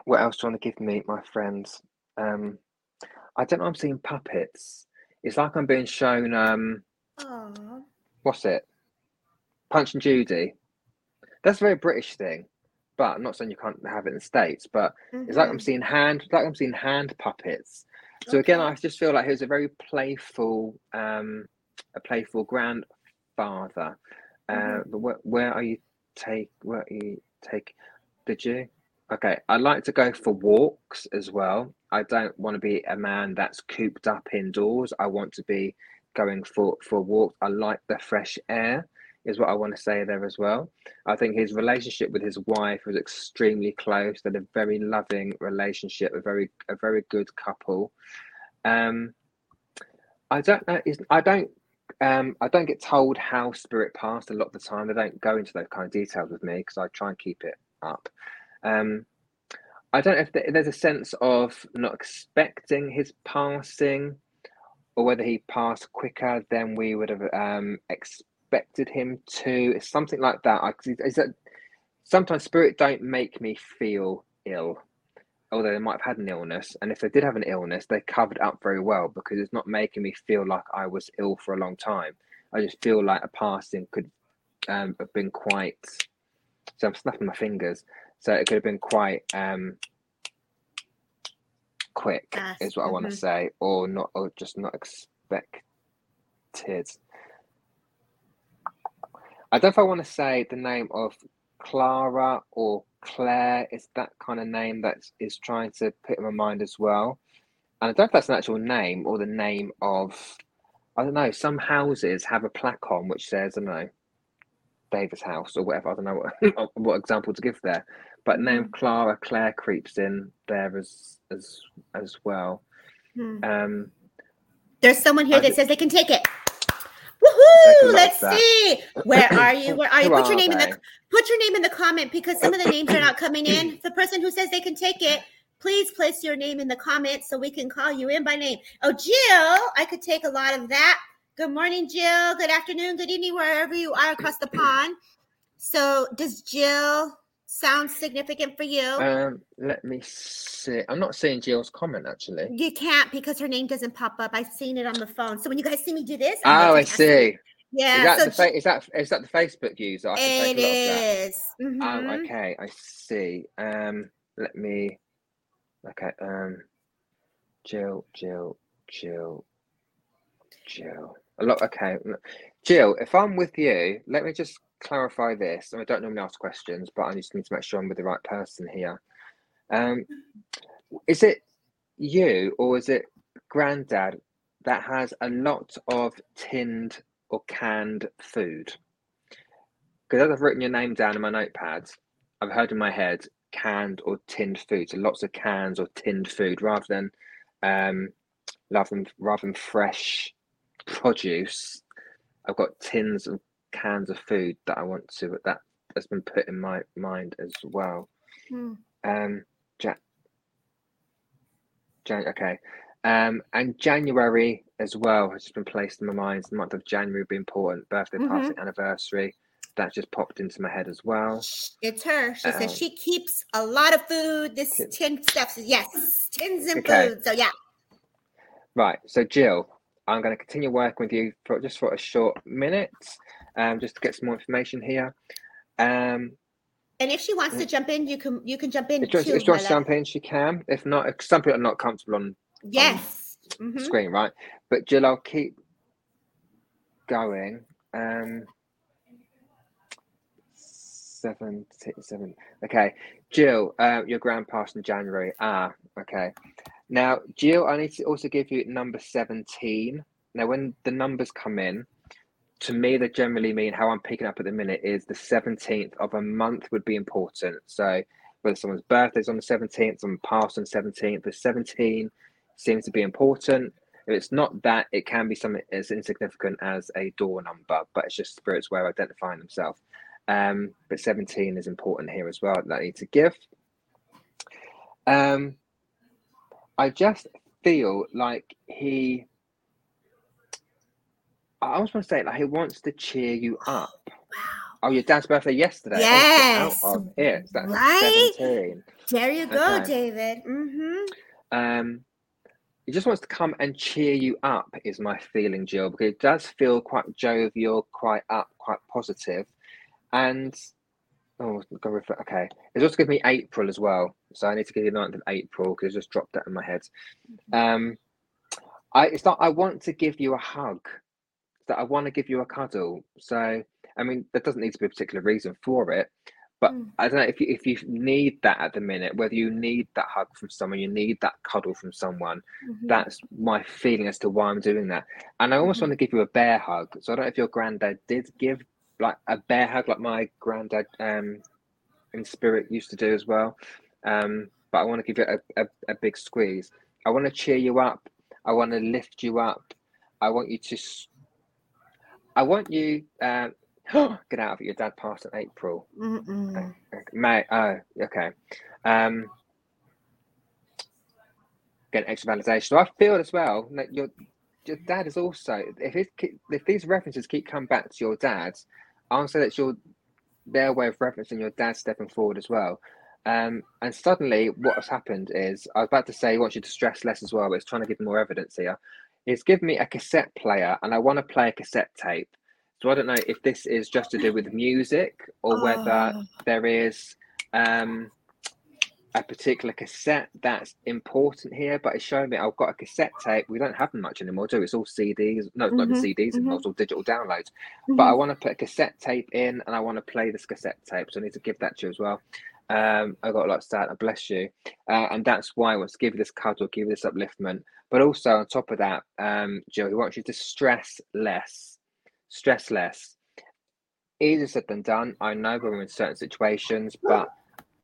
what else do you want to give me, my friends? Um, I don't know. I'm seeing puppets. It's like I'm being shown. Um, Aw. what's it? Punch and Judy. That's a very British thing, but I'm not saying you can't have it in the states. But it's like I'm Mhm. seeing hand, like I'm seeing hand puppets. So again, I just feel like he was a very playful, um, a playful grandfather. Uh, Mhm. but where, where are you take? Where are you take? Did you? Okay, I like to go for walks as well. I don't want to be a man that's cooped up indoors. I want to be going for for walks. I like the fresh air, is what I want to say there as well. I think his relationship with his wife was extremely close. They had a very loving relationship, a very a very good couple. Um, I don't know. I don't. Um, I don't get told how spirit passed a lot of the time. They don't go into those kind of details with me because I try and keep it up. Um, I don't know if there's a sense of not expecting his passing, or whether he passed quicker than we would have um, expected him to. It's something like that. I, is that sometimes spirit don't make me feel ill. although they might have had an illness, and if they did have an illness, they covered up very well because it's not making me feel like I was ill for a long time. I just feel like a passing could um, have been quite. So I'm snapping my fingers. So it could have been quite um, quick, Yes, is what I want mhm. to say, or not, or just not expected. I don't know if I want to say the name of Clara or Claire. It's that kind of name that is trying to put in my mind as well? And I don't know if that's an actual name or the name of. I don't know. Some houses have a plaque on which says, I don't know, Davis House or whatever. I don't know what, <laughs> what example to give there. But name Clara Claire creeps in there as as as well. Hmm. Um, There's someone here I that says they can take it. Woohoo! Let's see. Where <coughs> are you? Where are you? Put your name in the put your name in the comment because some of the names are not coming in. <coughs> The person who says they can take it, please place your name in the comments so we can call you in by name. Oh, Jill, I could take a lot of that. Good morning, Jill. Good afternoon, good evening, wherever you are across the pond. So, does Jill sound significant for you? um, let me see. I'm not seeing Jill's comment actually. you can't because her name doesn't pop up. I've seen it on the phone. So when you guys see me do this, I'm Oh, I see. Yeah, is that so the fa- is that is that the Facebook user? I can It take a look at that. is. Mhm. Oh, okay, I see. Um, let me. Okay. Um, Jill, Jill, Jill, Jill. A lot. Okay. Jill. If I'm with you, let me just clarify this. I don't normally ask questions, but I just need to make sure I'm with the right person here. Um, is it you or is it Granddad that has a lot of tinned or canned food? Because as I've written your name down in my notepad, I've heard in my head canned or tinned food. So lots of cans or tinned food rather than um rather than rather than fresh produce. I've got tins of cans of food that I want to that has been put in my mind as well. Hmm. Um Jack Jan okay. Um and January as well has just been placed in my mind. The month of January would be important. Birthday, Mhm. passing, anniversary. That just popped into my head as well. It's her. She says Um, she keeps a lot of food. This Tin- tin stuff. Yes, tins and Okay. food. So yeah. Right. So Jill, I'm going to continue working with you for just for a short minute, um, just to get some more information here. Um, And if she wants to jump in, you can you can jump in if Joyce, too. if Joyce jump in, she can. If not, if some people are not comfortable on Yes. Mhm. screen, right? But Jill, I'll keep going. Um, seven, six, seven. Okay, Jill, uh, your grand pass in January. Ah, okay. Now, Jill, I need to also give you number seventeen. Now, when the numbers come in, to me, they generally mean how I'm picking up at the minute is the seventeenth of a month would be important. So, whether someone's birthday is on the seventeenth, someone passed on seventeenth, the seventeen seems to be important. If it's not that, it can be something as insignificant as a door number, but it's just spirits where identifying themselves. Um, but 17 is important here as well that I need to give. Um, I just feel like he, I was want to say, like he wants to cheer you up. Wow. Oh, your dad's birthday yesterday. Oh, Yes. get out here. So that's Right? 17. There you go, Okay. David. Mm-hmm. Um, he just wants to come and cheer you up, is my feeling, Jill, because it does feel quite jovial, quite up, quite positive. And oh, go with okay. It's also given me April as well, so I need to give you the 9th of April because it just dropped that in my head. Um, I it's not. I want to give you a hug. That I want to give you a cuddle. So I mean, there doesn't need to be a particular reason for it, but Mm. I don't know if you if you need that at the minute, whether you need that hug from someone, you need that cuddle from someone. Mhm. That's my feeling as to why I'm doing that. And I almost Mhm. want to give you a bear hug. So I don't know if your granddad did give like a bear hug, like my granddad um, in spirit used to do as well. Um, but I want to give you a, a, a big squeeze. I want to cheer you up. I want to lift you up. I want you to. I want you. Um, <gasps> get out of it. Your dad passed in April. Mm-mm. May. Oh, okay. Um, get extra validation. So I feel as well that your your dad is also if if these references keep coming back to your dad, I'll say that's your their way of referencing your dad stepping forward as well. Um, and suddenly, what has happened is I was about to say, I want you to stress less as well, but it's trying to give more evidence here. It's given me a cassette player, and I want to play a cassette tape. So I don't know if this is just to do with music or whether Oh. there is um, a particular cassette that's important here. But it's showing me I've got a cassette tape. We don't have them much anymore, do we? It's all CDs. No, it's not even Mhm, CDs mhm. It's all digital downloads. But I Mhm. want to put a cassette tape in, and I want to play this cassette tape. So I need to give that to you as well. Um, I got a lot of start. Bless you. Uh, and that's why I want to give you this cuddle, give you this upliftment. But also on top of that, um, Jill, he wants you to stress less. Stress less. Easier said than done. I know when we're in certain situations, but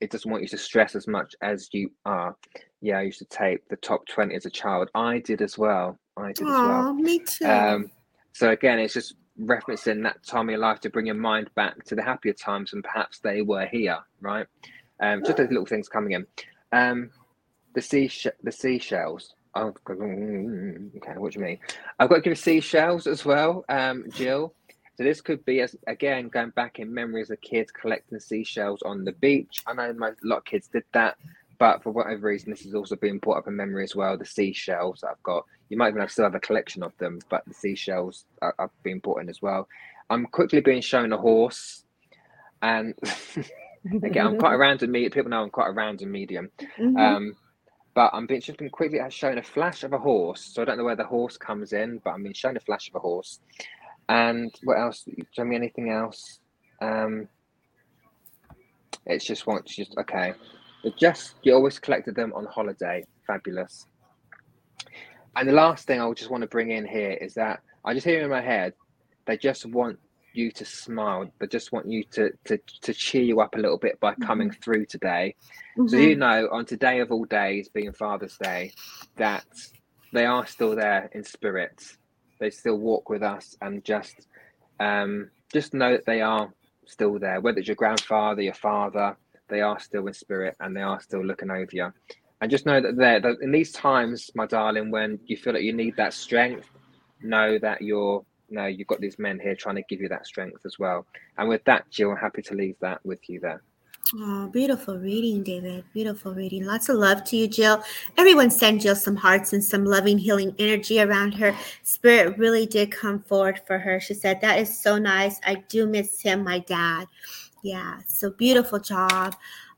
it doesn't want you to stress as much as you are. Yeah, I used to tape the top 20 as a child. I did as well. I did as well. Me too. Um, so again, it's just referencing that time of your life to bring your mind back to the happier times, and perhaps they were here, right? Um, just those little things coming in. Um, the sea, the seashells. Oh, okay, what do you mean? I've got to give seashells as well, um, Jill. So this could be as again going back in memory as a kid collecting seashells on the beach. I know most, a lot of kids did that, but for whatever reason, this is also being brought up in memory as well. The seashells that I've got. You might even have still have a collection of them, but the seashells are, are being brought in as well. I'm quickly being shown a horse, and <laughs> again, I'm quite a random medium. People know I'm quite a random medium. Mhm. Um, but I'm being just been quickly shown a flash of a horse. So I don't know where the horse comes in, but I'm being shown a flash of a horse. And what else? Show me anything else? Um, it's just once, just okay. Just you always collected them on holiday. Fabulous. And the last thing I would just want to bring in here is that I just hear in my head, they just want you to smile. They just want you to to to cheer you up a little bit by coming through today. So Mhm. you know, on today of all days, being Father's Day, that they are still there in spirit. They still walk with us, and just um, just know that they are still there. Whether it's your grandfather, your father, they are still in spirit, and they are still looking over you. And just know that they're that in these times, my darling, when you feel like you need that strength, know that you're no, you've got these men here trying to give you that strength as well. And with that, Jill, I'm happy to leave that with you there. Oh, beautiful reading, David. Beautiful reading. Lots of love to you, Jill. Everyone send Jill some hearts and some loving, healing energy around her. Spirit really did come forward for her. She said, That is so nice. I do miss him, my dad. Yeah, so beautiful job.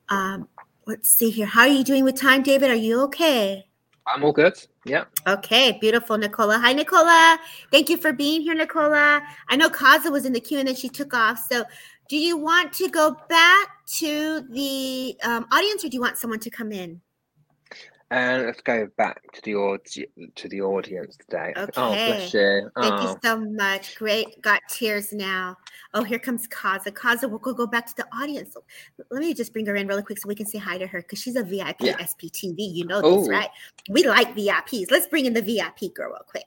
Um, let's see here. How are you doing with time, David? Are you okay? I'm all good. Yeah. Okay, beautiful, Nicola. Hi, Nicola. Thank you for being here, Nicola. I know Kaza was in the queue and then she took off. So, do you want to go back to the um, audience or do you want someone to come in? And let's go back to the audi- to the audience today. Oh, Okay. bless you. Thank Oh, you so much. Great. Got tears now. Oh, here comes Kaza. Kaza, we'll go, go back to the audience. Let me just bring her in really quick so we can say hi to her because she's a VIP Yeah. SPTV. You know Oh. this, right? We like VIPs. Let's bring in the VIP girl real quick.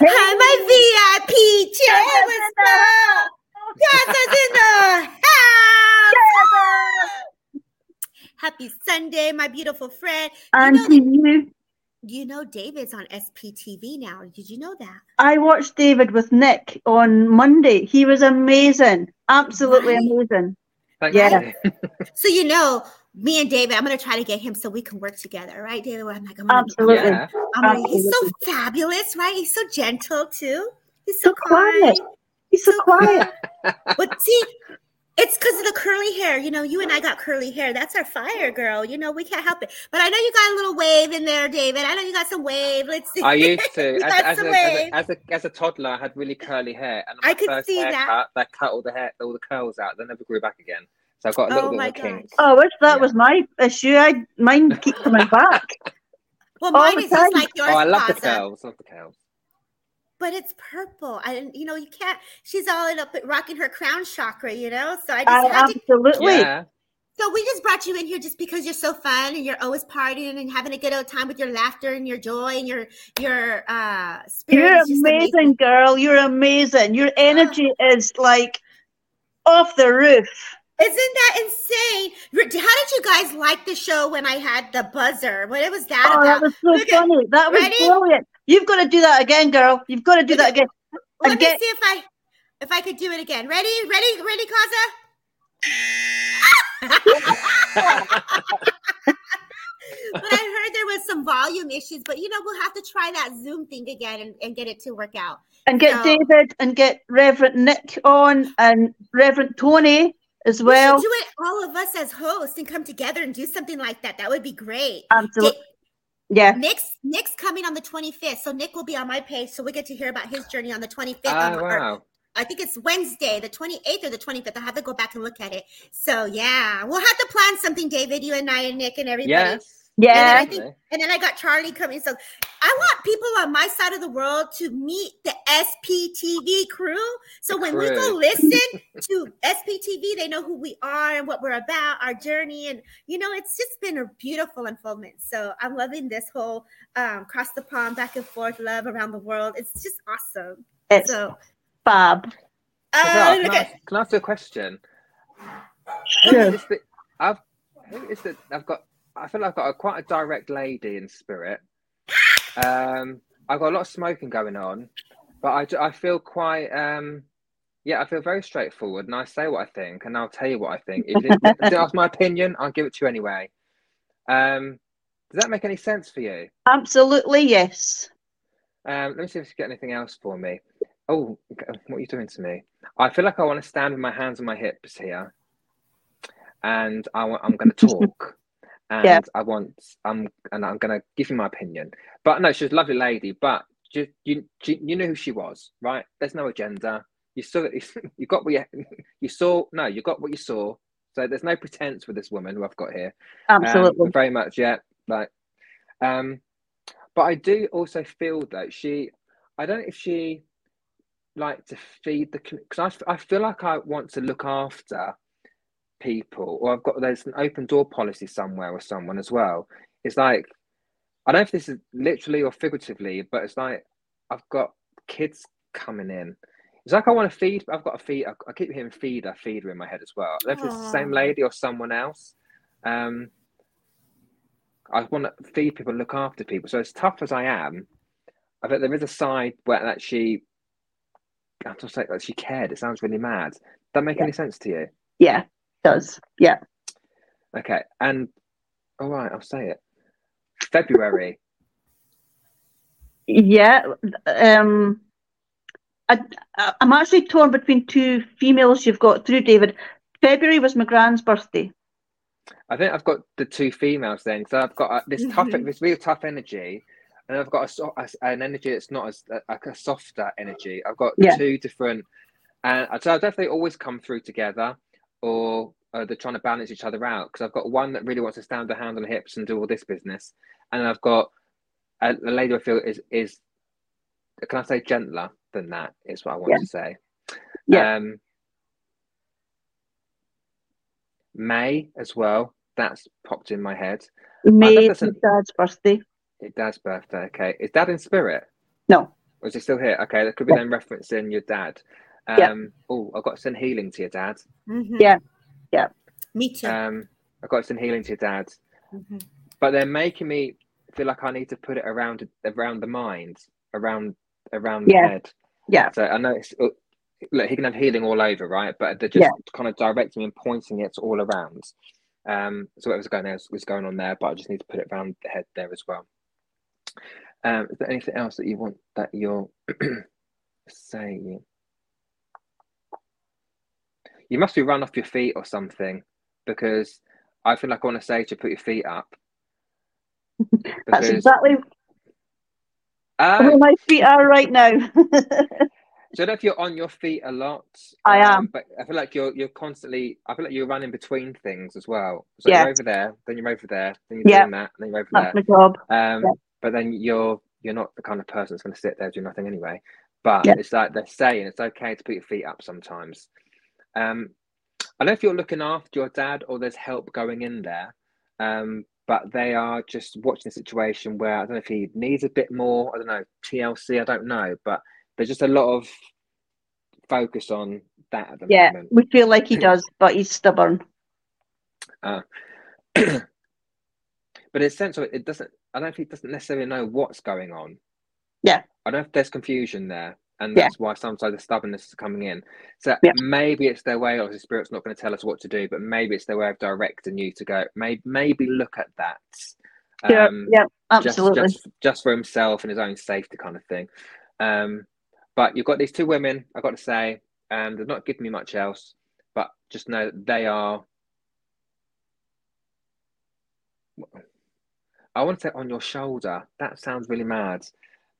Hi, my VIP chair. What's up? Kaza's in the house. Happy Sunday, my beautiful friend. And know you, You know David's on SPTV now. Did you know that? I watched David with Nick on Monday. He was amazing. Absolutely Right? amazing. thank Yeah. you. <laughs> So you know, me and David, I'm gonna try to get him so we can work together, right, David? I'm like, I'm gonna, Absolutely. Yeah. I'm gonna, he's so fabulous, right? He's so gentle too. He's so, So quiet. kind. He's so quiet. But see, it's because of the curly hair. You know, you and I got curly hair. That's our fire, girl. You know, we can't help it. But I know you got a little wave in there, David. I know you got some wave. Let's see. I used <laughs> to, You as, got as, some a, as, a, as, a, as a toddler, I had really curly hair. And I could see that. haircut, That cut all the hair, all the curls out. They never grew back again. So I've got a little Oh bit my of a kink. Oh, I wish that Yeah. was my issue. I mine keep coming back. <laughs> Well, mine is just like yours, Oh, I love the Plaza. curls. Love the curls. But it's purple. I didn't, you know, you can't. She's all in up rocking her crown chakra, you know. So I just I had to. absolutely. Yeah. So we just brought you in here just because you're so fun and you're always partying and having a good old time with your laughter and your joy and your your uh spirit. You're is just amazing, girl. You're amazing. Your energy is like off the roof. Isn't that insane? How did you guys like the show when I had the buzzer? What was that Oh, that was so Look at- funny. That was Ready? brilliant. You've got to do that again, girl. You've got to do that at- again. Let me see if I if I could do it again. Ready? Ready? Ready, Kaza? <laughs> but I heard there was some volume issues, but you know, we'll have to try that Zoom thing again and, and get it to work out. And get So- David and get Reverend Nick on and Reverend Tony as We well. should do it all of us as hosts and come together and do something like that. That would be great. Absolutely. Yeah. Nick's Nick's coming on the 25th, so Nick will be on my page, so we get to hear about his journey on the 25th. Oh or- wow! I think it's Wednesday, the 28th or the 25th. I have to go back and look at it. So yeah, we'll have to plan something, David. You and I and Nick and everybody. Yes. Yeah. I think- And then I got Charlie coming. So I want people on my side of the world to meet the SPTV crew. So The when we go listen <laughs> to SPTV, they know who we are and what we're about, our journey. And, you know, it's just been a beautiful unfoldment. So I'm loving this whole um, cross the pond, back and forth love around the world. It's just awesome. It's So, Bob. uh, Isabel, look can, I, at, can I ask you a question? Sure. Who is the, I've, who is the, I've got, I feel like I've got a, quite a direct lady in spirit. Um, I've got a lot of smoking going on, but I, I feel quite, um, yeah, I feel very straightforward and I say what I think and I'll tell you what I think. If you didn't, if you didn't ask my opinion, I'll give it to you anyway. Um, does that make any sense for you? Absolutely, yes. Um, let me see if you get anything else for me. Oh, what are you doing to me? I feel like I want to stand with my hands on my hips here, and I I'm going to talk, <laughs> and Yeah. I want I'm and I'm going to give you my opinion. But no, she's a lovely lady, but you you you knew who she was, right? There's no agenda. You saw <laughs> you got what you, you saw. No, you got what you saw. So there's no pretense with this woman who I've got here. Um, Absolutely. very much, yeah. Like, um, but I do also feel that she, I don't know if she like to feed the because I, I feel like I want to look after people, or I've got there's an open door policy somewhere or someone as well. It's like I don't know if this is literally or figuratively, but it's like I've got kids coming in. It's like I want to feed. I've got a feed. I, I keep hearing feeder, feeder in my head as well. I don't know if it's the same lady or someone else. Um, I want to feed people, look after people. So as tough as I am, I bet there is a side where that she, I have to say that she cared. It sounds really mad. Does that make Yeah. any sense to you? yeah, does. Yeah. Okay, and all right, I'll say it. February. Yeah. Um, I, I'm actually torn between two females you've got through, David. February was my grand's birthday. I think I've got the two females then. So I've got uh, this tough, Mhm. this real tough energy, and I've got a, so- a- an energy that's not as like a softer energy. I've got Yeah. two different, and so I definitely always come through together, or uh, they're trying to balance each other out. Because I've got one that really wants to stand the hand on the hips and do all this business, and I've got a, a lady I feel is is can I say gentler than that? Is what I want Yeah. to say. Yeah. Um, May as well. That's popped in my head. May an- dad's birthday. It's Dad's birthday. Okay. Is Dad in spirit? No. Or is he still here? Okay. That could be Yeah. then referencing your dad. Um, Yeah. Oh, I've got to send healing to your dad. Mhm. Yeah. Yeah. Me too. Um, I've got to send healing to your dad. Mhm. But they're making me feel like I need to put it around around the mind, around around the head. Yeah. So I know it's, uh, look, he can have healing all over, right? But they're just Yeah. kind of directing me and pointing it all around. Um, so whatever's going there is, is going on there, but I just need to put it around the head there as well. Um, is there anything else that you want that you're <clears throat> saying? You must be run off your feet or something, because I feel like I want to say to put your feet up. <laughs> That's exactly Ah, where my feet are right now. <laughs> So I don't know if you're on your feet a lot. I am. but I feel like you're you're constantly. I feel like you're running between things as well. So Yeah. you're over there, then you're over there, then you're Yeah. doing that, then you're over That's there. my job. Um, Yeah. but then you're you're not the kind of person that's going to sit there do nothing anyway. But Yeah. it's like they're saying it's okay to put your feet up sometimes. Um, I don't know if you're looking after your dad or there's help going in there. Um, but they are just watching the situation where I don't know if he needs a bit more. I don't know TLC. I don't know, but there's just a lot of focus on that at the Yeah, moment. we feel like he <clears throat> does, but he's stubborn. <clears throat> but in a sense of it, it doesn't. I don't know if he doesn't necessarily know what's going on. Yeah. I don't know if there's confusion there. And Yeah. that's why sometimes the stubbornness is coming in. So Yeah. maybe it's their way, or the spirit's not going to tell us what to do, but maybe it's their way of directing you to go. Maybe maybe look at that. Yeah, Um, yeah, just, absolutely. just just for himself and his own safety kind of thing. Um, but you've got these two women, I've got to say, and they're not giving me much else, but just know that they are. I want to say on your shoulder. That sounds really mad,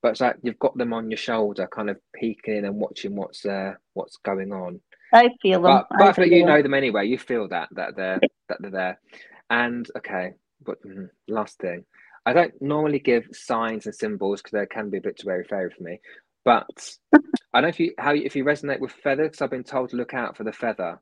but it's like you've got them on your shoulder, kind of peeking in and watching what's uh, what's going on. I feel them. But, but I feel you know them anyway. You feel that that they're that they're there. And okay, but mm, last thing, I don't normally give signs and symbols because they can be a bit too very fairy for me. But I don't know if you how if you resonate with feather because I've been told to look out for the feather.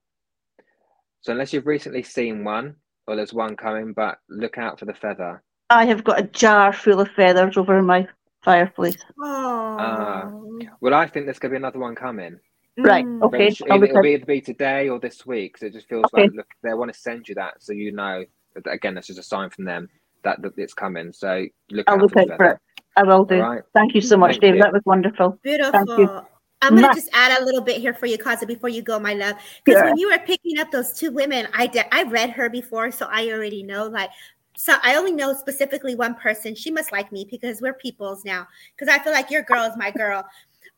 So unless you've recently seen one or there's one coming, but look out for the feather. I have got a jar full of feathers over my fireplace. Oh. Well, I think there's going to be another one coming. Right, Mm. Okay. it sh- I'll It'll, it'll be, it'll be today or this week. So it just feels Okay. like look, they want to send you that, so you know. That, again, that's just a sign from them that, that it's coming. So look I'll out look for out for it. I will do. All right. Thank you so much, Thank David. you. That was wonderful. Beautiful. you. I'm gonna just add a little bit here for you, Kaza, before you go, my love. Because Sure. when you were picking up those two women, I did. I read her before, so I already know. Like, so I only know specifically one person. She must like me because we're peoples now. Because I feel like your girl is my girl.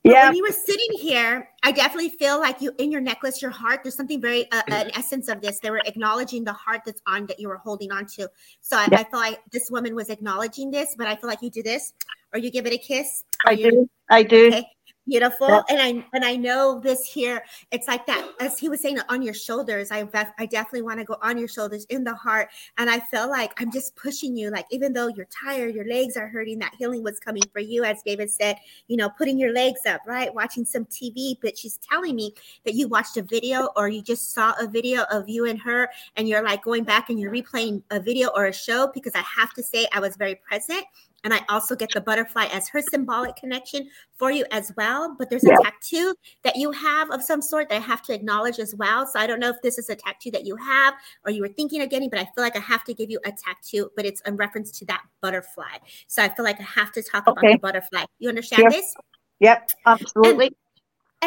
But Yeah. when you were sitting here, I definitely feel like you in your necklace, your heart. There's something very uh, an essence of this. They were acknowledging the heart that's on that you were holding on to. So I, Yeah. I feel like this woman was acknowledging this, but I feel like you do this, or you give it a kiss. I you- do. I do. Okay, beautiful. And I and I know this here. It's like that, as he was saying, on your shoulders. I I definitely want to go on your shoulders, in the heart. And I feel like I'm just pushing you. Like even though you're tired, your legs are hurting. That healing was coming for you, as David said. You know, putting your legs up, right, watching some TV. But she's telling me that you watched a video or you just saw a video of you and her, and you're like going back and you're replaying a video or a show. Because I have to say, I was very present. And I also get the butterfly as her symbolic connection for you as well. But there's a Yeah. tattoo that you have of some sort that I have to acknowledge as well. So I don't know if this is a tattoo that you have or you were thinking of getting, but I feel like I have to give you a tattoo, but it's in reference to that butterfly. So I feel like I have to talk about the butterfly. You understand this? Yep. Absolutely. And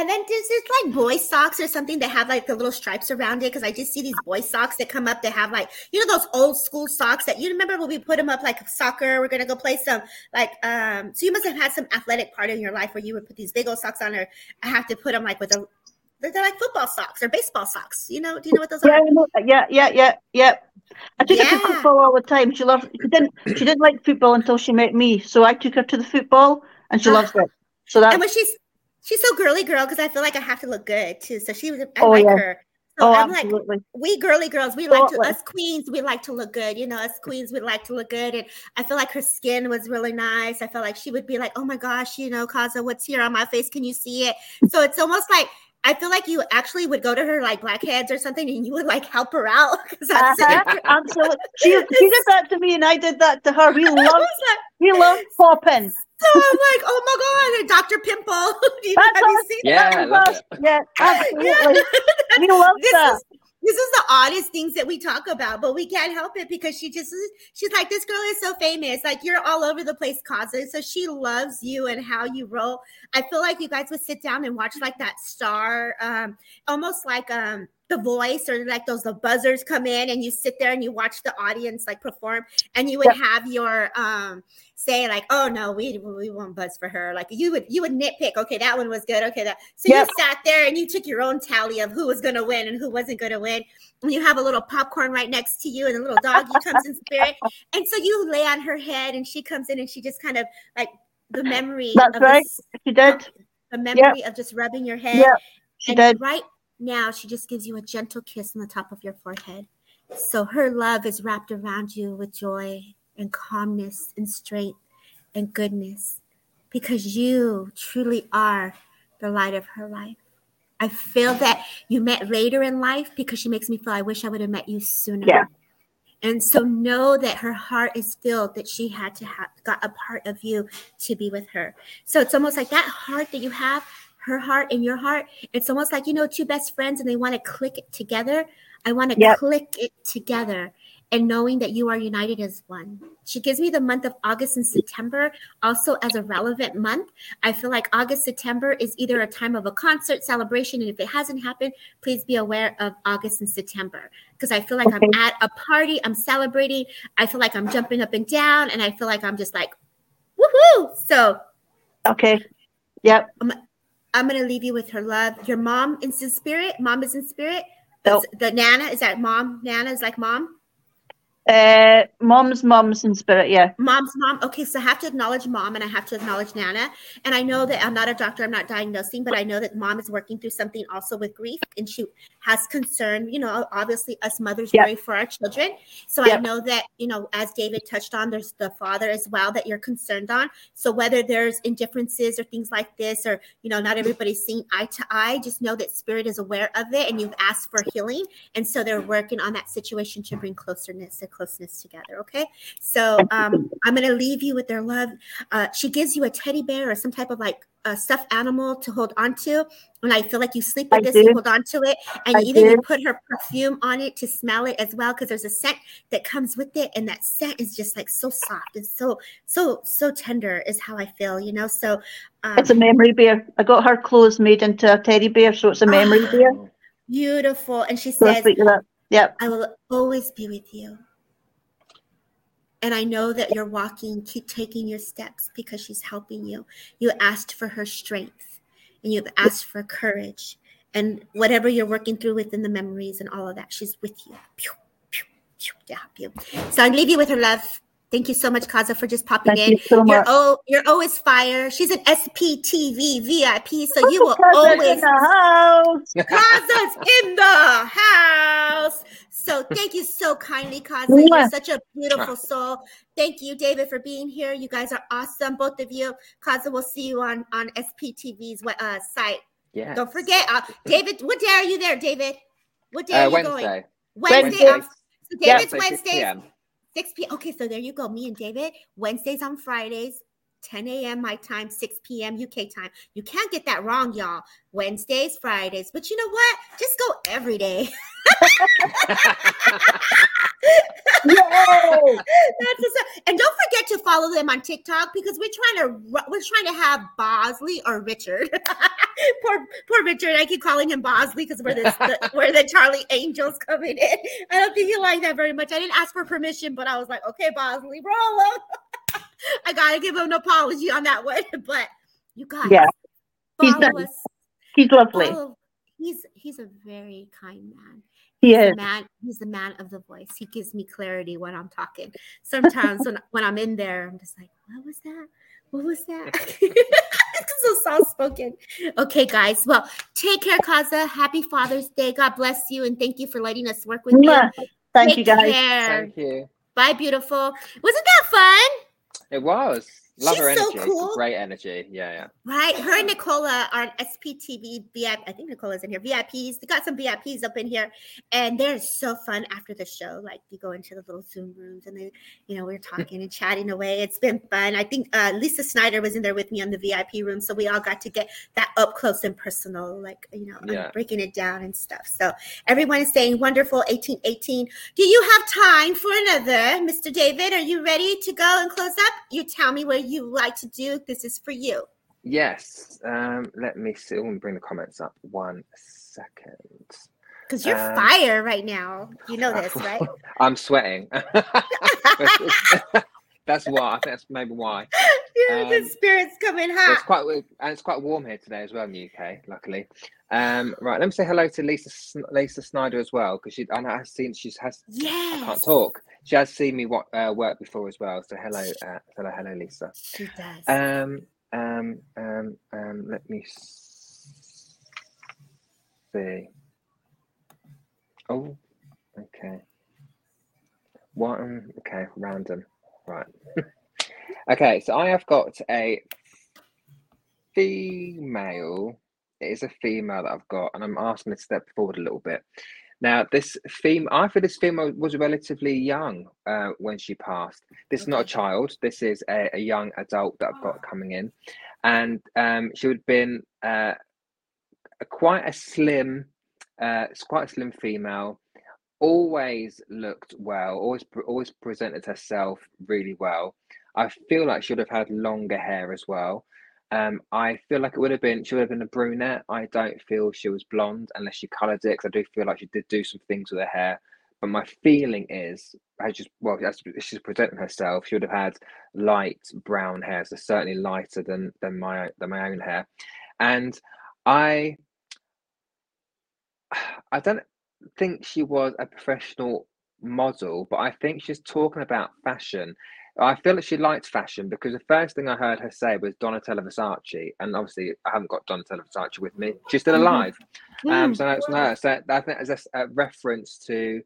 then there's this like boy socks or something that have like the little stripes around it. Cause I just see these boy socks that come up that have like, you know, those old school socks that you remember when we put them up like soccer, we're gonna go play some like um so you must have had some athletic part in your life where you would put these big old socks on or I have to put them like with a they're they're like football socks or baseball socks. You know, do you know what those Yeah, are? That. yeah, yeah, yeah, yeah. I took her to football all the time. She loved. She didn't. She didn't like football until she met me. So I took her to the football, and she Ah. loves it. So that's And when she's she's so girly girl because I feel like I have to look good too. So she was I Oh, like yeah. her. So oh, I'm like we girly girls, we like to us queens, we like to look good. You know, us queens, we like to look good. And I feel like her skin was really nice. I felt like she would be like, oh my gosh, you know, Kaza, what's here on my face? Can you see it? So it's almost like I feel like you actually would go to her like blackheads or something and you would like help her out. Uh-huh, <laughs> absolutely. She, <laughs> she did that to me, and I did that to her. We <laughs> love. like, We love popping. So I'm like, oh my god, Dr. Pimple. <laughs> You, That's have you seen Yeah, that? I love it. Yeah, absolutely. Yeah. <laughs> We love this that. is this is the oddest things that we talk about, but we can't help it because she just she's like this girl is so famous, like you're all over the place, Kaza. So she loves you and how you roll. I feel like you guys would sit down and watch like that star, um, almost like um the voice or like those the buzzers come in and you sit there and you watch the audience like perform and you would Yep. have your um say like oh no we we won't buzz for her like you would you would nitpick okay that one was good okay that so Yep. you sat there and you took your own tally of who was going to win and who wasn't going to win and you have a little popcorn right next to you and a little doggy comes in spirit <laughs> and so you lay on her head and she comes in and she just kind of like the memory That's of right. this, She did. the memory of just rubbing your head Yep. She and did. right now, she just gives you a gentle kiss on the top of your forehead. So her love is wrapped around you with joy and calmness and strength and goodness because you truly are the light of her life. I feel that you met later in life because she makes me feel I wish I would have met you sooner. Yeah. And so know that her heart is filled that she had to have got a part of you to be with her. So it's almost like that heart that you have, her heart and your heart. It's almost like you know two best friends and they want to click it together. I want to Yep. click it together. and knowing that you are united as one. She gives me the month of August and September also as a relevant month. I feel like August, September is either a time of a concert celebration. And if it hasn't happened, please be aware of August and September because I feel like okay. I'm at a party, I'm celebrating. I feel like I'm jumping up and down, and I feel like I'm just like, woohoo. So, okay. Yep. I'm, going to leave you with her love. Your mom is in spirit. Mom is in spirit. Nope. The Nana is that mom? Nana is like mom. Uh, mom's mom's in spirit, yeah. Mom's mom. Okay, so I have to acknowledge mom and I have to acknowledge Nana. And I know that I'm not a doctor, I'm not diagnosing, but I know that mom is working through something also with grief and she has concern. You know, obviously, us mothers yep. worry for our children. So yep. I know that, you know, as David touched on, there's the father as well that you're concerned on. So whether there's indifferences or things like this, or, you know, not everybody's seeing eye to eye, just know that spirit is aware of it and you've asked for healing. And so they're working on that situation to bring closeness closeness together. Okay. So um, I'm going to leave you with their love. Uh, she gives you a teddy bear or some type of like a stuffed animal to hold on to. And I feel like you sleep with I this, do. you hold on to it, and even you put her perfume on it to smell it as well, because there's a scent that comes with it, and that scent is just like so soft and so so so tender is how I feel, you know. So um, it's a memory bear. I got her clothes made into a teddy bear, so it's a memory bear. Beautiful. And she says, Yep. I will always be with you. And I know that you're walking, keep taking your steps because she's helping you. You asked for her strength and you've asked for courage and whatever you're working through within the memories and all of that, she's with you to help you. So I leave you with her love. Thank you so much, Kaza, for just popping Thank in. You so you're, oh, you're always fire. She's an SPTV VIP, so you will Kaza's always. In the house. <laughs> Kaza's in the house. So thank you so kindly, Kaza. You're such a beautiful soul. Thank you, David, for being here. You guys are awesome, both of you. Kaza, we'll see you on on SPTV's uh, site. Yeah. Don't forget, uh, David. What day are you there, David? What day uh, are you Wednesday. going? Wednesday. Wednesday. so David's yeah, Wednesdays. 6 p.m. Okay, so there you go. Me and David, Wednesdays on Fridays, 10 a.m. my time, 6 p.m. UK time. You can't get that wrong, y'all. Wednesdays, Fridays. But you know what? Just go every day. <laughs> and don't forget to follow them on TikTok because we're trying to we're trying to have Bosley or Richard. <laughs> poor poor Richard. I keep calling him Bosley because we're the, <laughs> we're the Charlie Angels coming in. I don't think you like that very much. I didn't ask for permission, but I was like, okay, Bosley, roll him. I gotta give him an apology on that one. <laughs> But you guys, yeah, he's, nice. he's lovely. Follow. He's he's a very kind man. He he's is. man. He's the man of the voice. He gives me clarity when I'm talking. Sometimes when <laughs> when I'm in there, I'm just like, what was that? What was that? <laughs> so soft spoken. Okay, guys. Well, take care, Kaza. Happy Father's Day. God bless you, and thank you for letting us work with yeah. you. Thank take you, guys. Care. Thank you. Bye, beautiful. Wasn't that fun? It was. Love She's her energy. So cool. Great energy. Yeah, yeah. Right. Her and Nicola are SPTV VIP. I think Nicola's in here. VIPs. They got some VIPs up in here. And they're so fun after the show. Like you go into the little Zoom rooms and they, you know, we're <laughs> talking and chatting away. It's been fun. I think uh, Lisa Snyder was in there with me on the VIP room. So we all got to get that up close and personal, like, you know, yeah. breaking it down and stuff. So everyone is saying wonderful 1818. Do you have time for another, Mr. David? Are you ready to go and close up? You tell me where you like to do. This is for you. Yes. Um, let me see. Let me bring the comments up one second. Because you're um, fire right now. You know <laughs> this, right? I'm sweating. <laughs> <laughs> that's why. That's maybe why. Um, the spirit's coming hot. It's quite and it's quite warm here today as well in the UK. Luckily. Um, right. Let me say hello to Lisa Lisa Snyder as well because she I know I've seen she's has. Yes. I can't talk she has seen me what, uh, work before as well. So hello, uh, hello, hello, Lisa. She does. Um, um, um, um. Let me see. Oh, okay. What? Um, okay, random. Right. <laughs> okay, so I have got a female. It is a female that I've got, and I'm asking to step forward a little bit. Now, this female, I feel this female was relatively young uh, when she passed. This is not a child. This is a, a, young adult that I've got ah. coming in, and um, she would have been uh, a, quite a slim, uh, quite a slim female. always looked well, always always presented herself really well. I feel like she would have had longer hair as well. Um, I feel like it would have been she would have been a brunette. I don't feel she was blonde unless she coloured it. Because I do feel like she did do some things with her hair. But my feeling is, I just well, she's presenting herself, she would have had light brown hair, so certainly lighter than than my than my own hair. And I, I don't think she was a professional model, but I think she's talking about fashion. I feel that she liked fashion because the first thing I heard her say was Donatella Versace, and obviously I haven't got Donatella Versace with me. She's still mm-hmm. alive, mm-hmm. um, so that's her. So I think as a, a reference to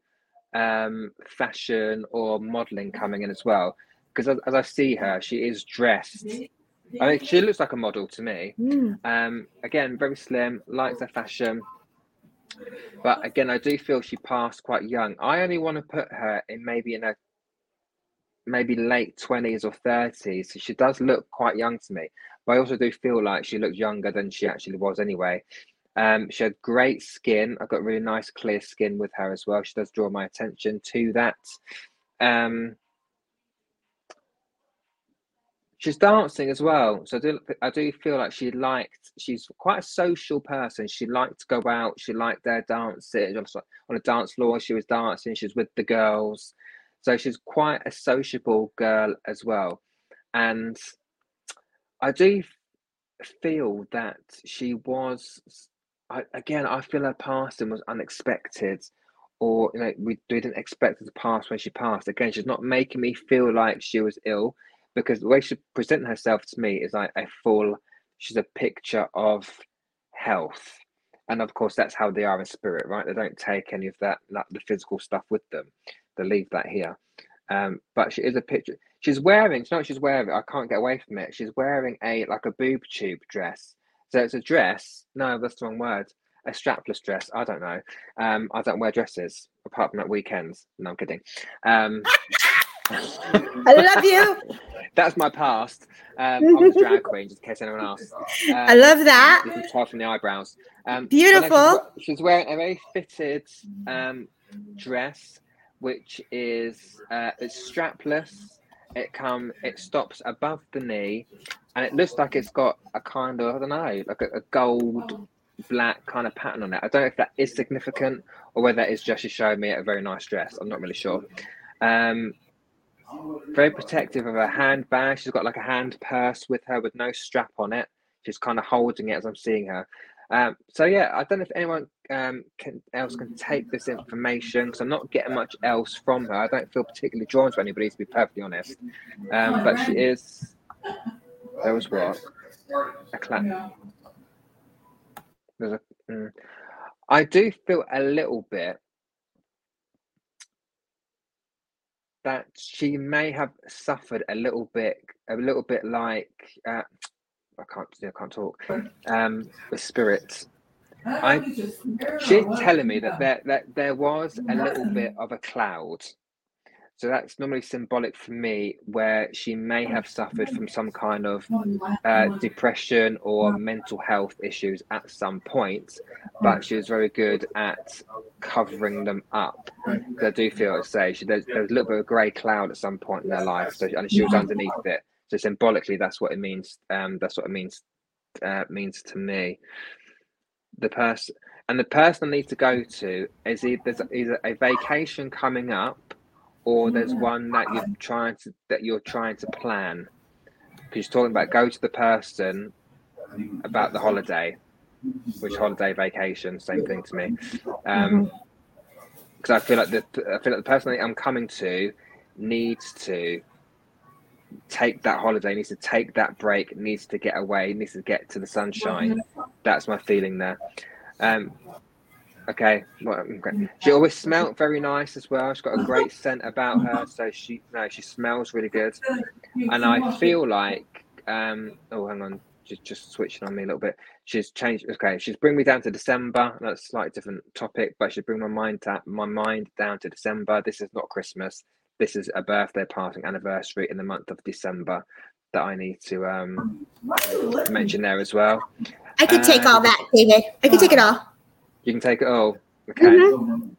um, fashion or modeling coming in as well. Because as, as, I see her, she is dressed. I mean, she looks like a model to me. Mm. Um, again, very slim, likes her fashion. But again, I do feel she passed quite young. I only want to put her in maybe in a maybe late 20s or 30s. So she does look quite young to me. But I also do feel like she looks younger than she actually was anyway. Um, she had great skin. I've got really nice, clear skin with her as well. She does draw my attention to that. Um, she's dancing as well. So I do, I do feel like she liked, she's quite a social person. She liked to go out. She liked their dancing. On a dance floor, she was dancing. She was with the girls. So she's quite a sociable girl as well. And I do feel that she was I, again, I feel her passing was unexpected, or you know, we didn't expect her to pass when she passed. Again, she's not making me feel like she was ill, because the way she presented herself to me is like a full. She's a picture of health, and of course, that's how they are in spirit, right? They don't take any of that, that the physical stuff with them. They leave that here. Um, but she is a picture. She's wearing. It's not. she's wearing? It. I can't get away from it. She's wearing a like a boob tube dress so it's a dress. No, that's the wrong word. A strapless dress. I don't know. Um, I don't wear dresses apart from at weekends. No, I'm kidding. Um, <laughs> I love you. <laughs> That's my past. Um, I was drag queen, just in case anyone asks. Um, <laughs> I love that. You can tell from the eyebrows. Um, Beautiful. She's, she's, wearing a very fitted um, dress, which is uh, it's strapless it come it stops above the knee and it looks like it's got a kind of I don't know like a, a, gold black kind of pattern on it. I don't know if that is significant or whether it's just she showed me a very nice dress. I'm not really sure. Um, very protective of her handbag. She's got like a hand purse with her with no strap on it. She's kind of holding it as I'm seeing her. Um, so yeah, I don't know if anyone um, can, else can take this information because I'm not getting much else from her. I don't feel particularly drawn to anybody, to be perfectly honest. Um, but she is. There was what a clap. There's a. Mm, I do feel a little bit that she may have suffered a little bit, a little bit like. Uh, I can't. I can't talk. Um, with spirits. I she's telling me that there that there was a little bit of a cloud. So that's normally symbolic for me, where she may have suffered from some kind of uh, depression or mental health issues at some point, but she was very good at covering them up. I do feel, I say, there's, there's a little bit of a grey cloud at some point in their life, so and she was underneath it. So symbolically, that's what it means. Um, that's what it means uh, means to me. The person and the person I need to go to is either, either a vacation coming up, or there's one that you're trying to that you're trying to plan. Because you're talking about go to the person about the holiday, which holiday vacation, same thing to me. Um, because I feel like the I feel like the person I'm coming to needs to take that holiday, needs to take that break, needs to get away, needs to get to the sunshine. That's my feeling there. Um, okay. Well, okay. She always smelled very nice as well. She's got a great scent about her, so she no, she smells really good. And I feel like um, oh, hang on, she's just switching on me a little bit. She's changed. Okay, she's bring me down to December. That's a slightly different topic, but she's bring my mind to, my mind down to December. This is not Christmas this is a birthday passing anniversary in the month of December that I need to um, mention there as well. I could take all that, David. I could take it all. You can take it all. Okay. Mm-hmm.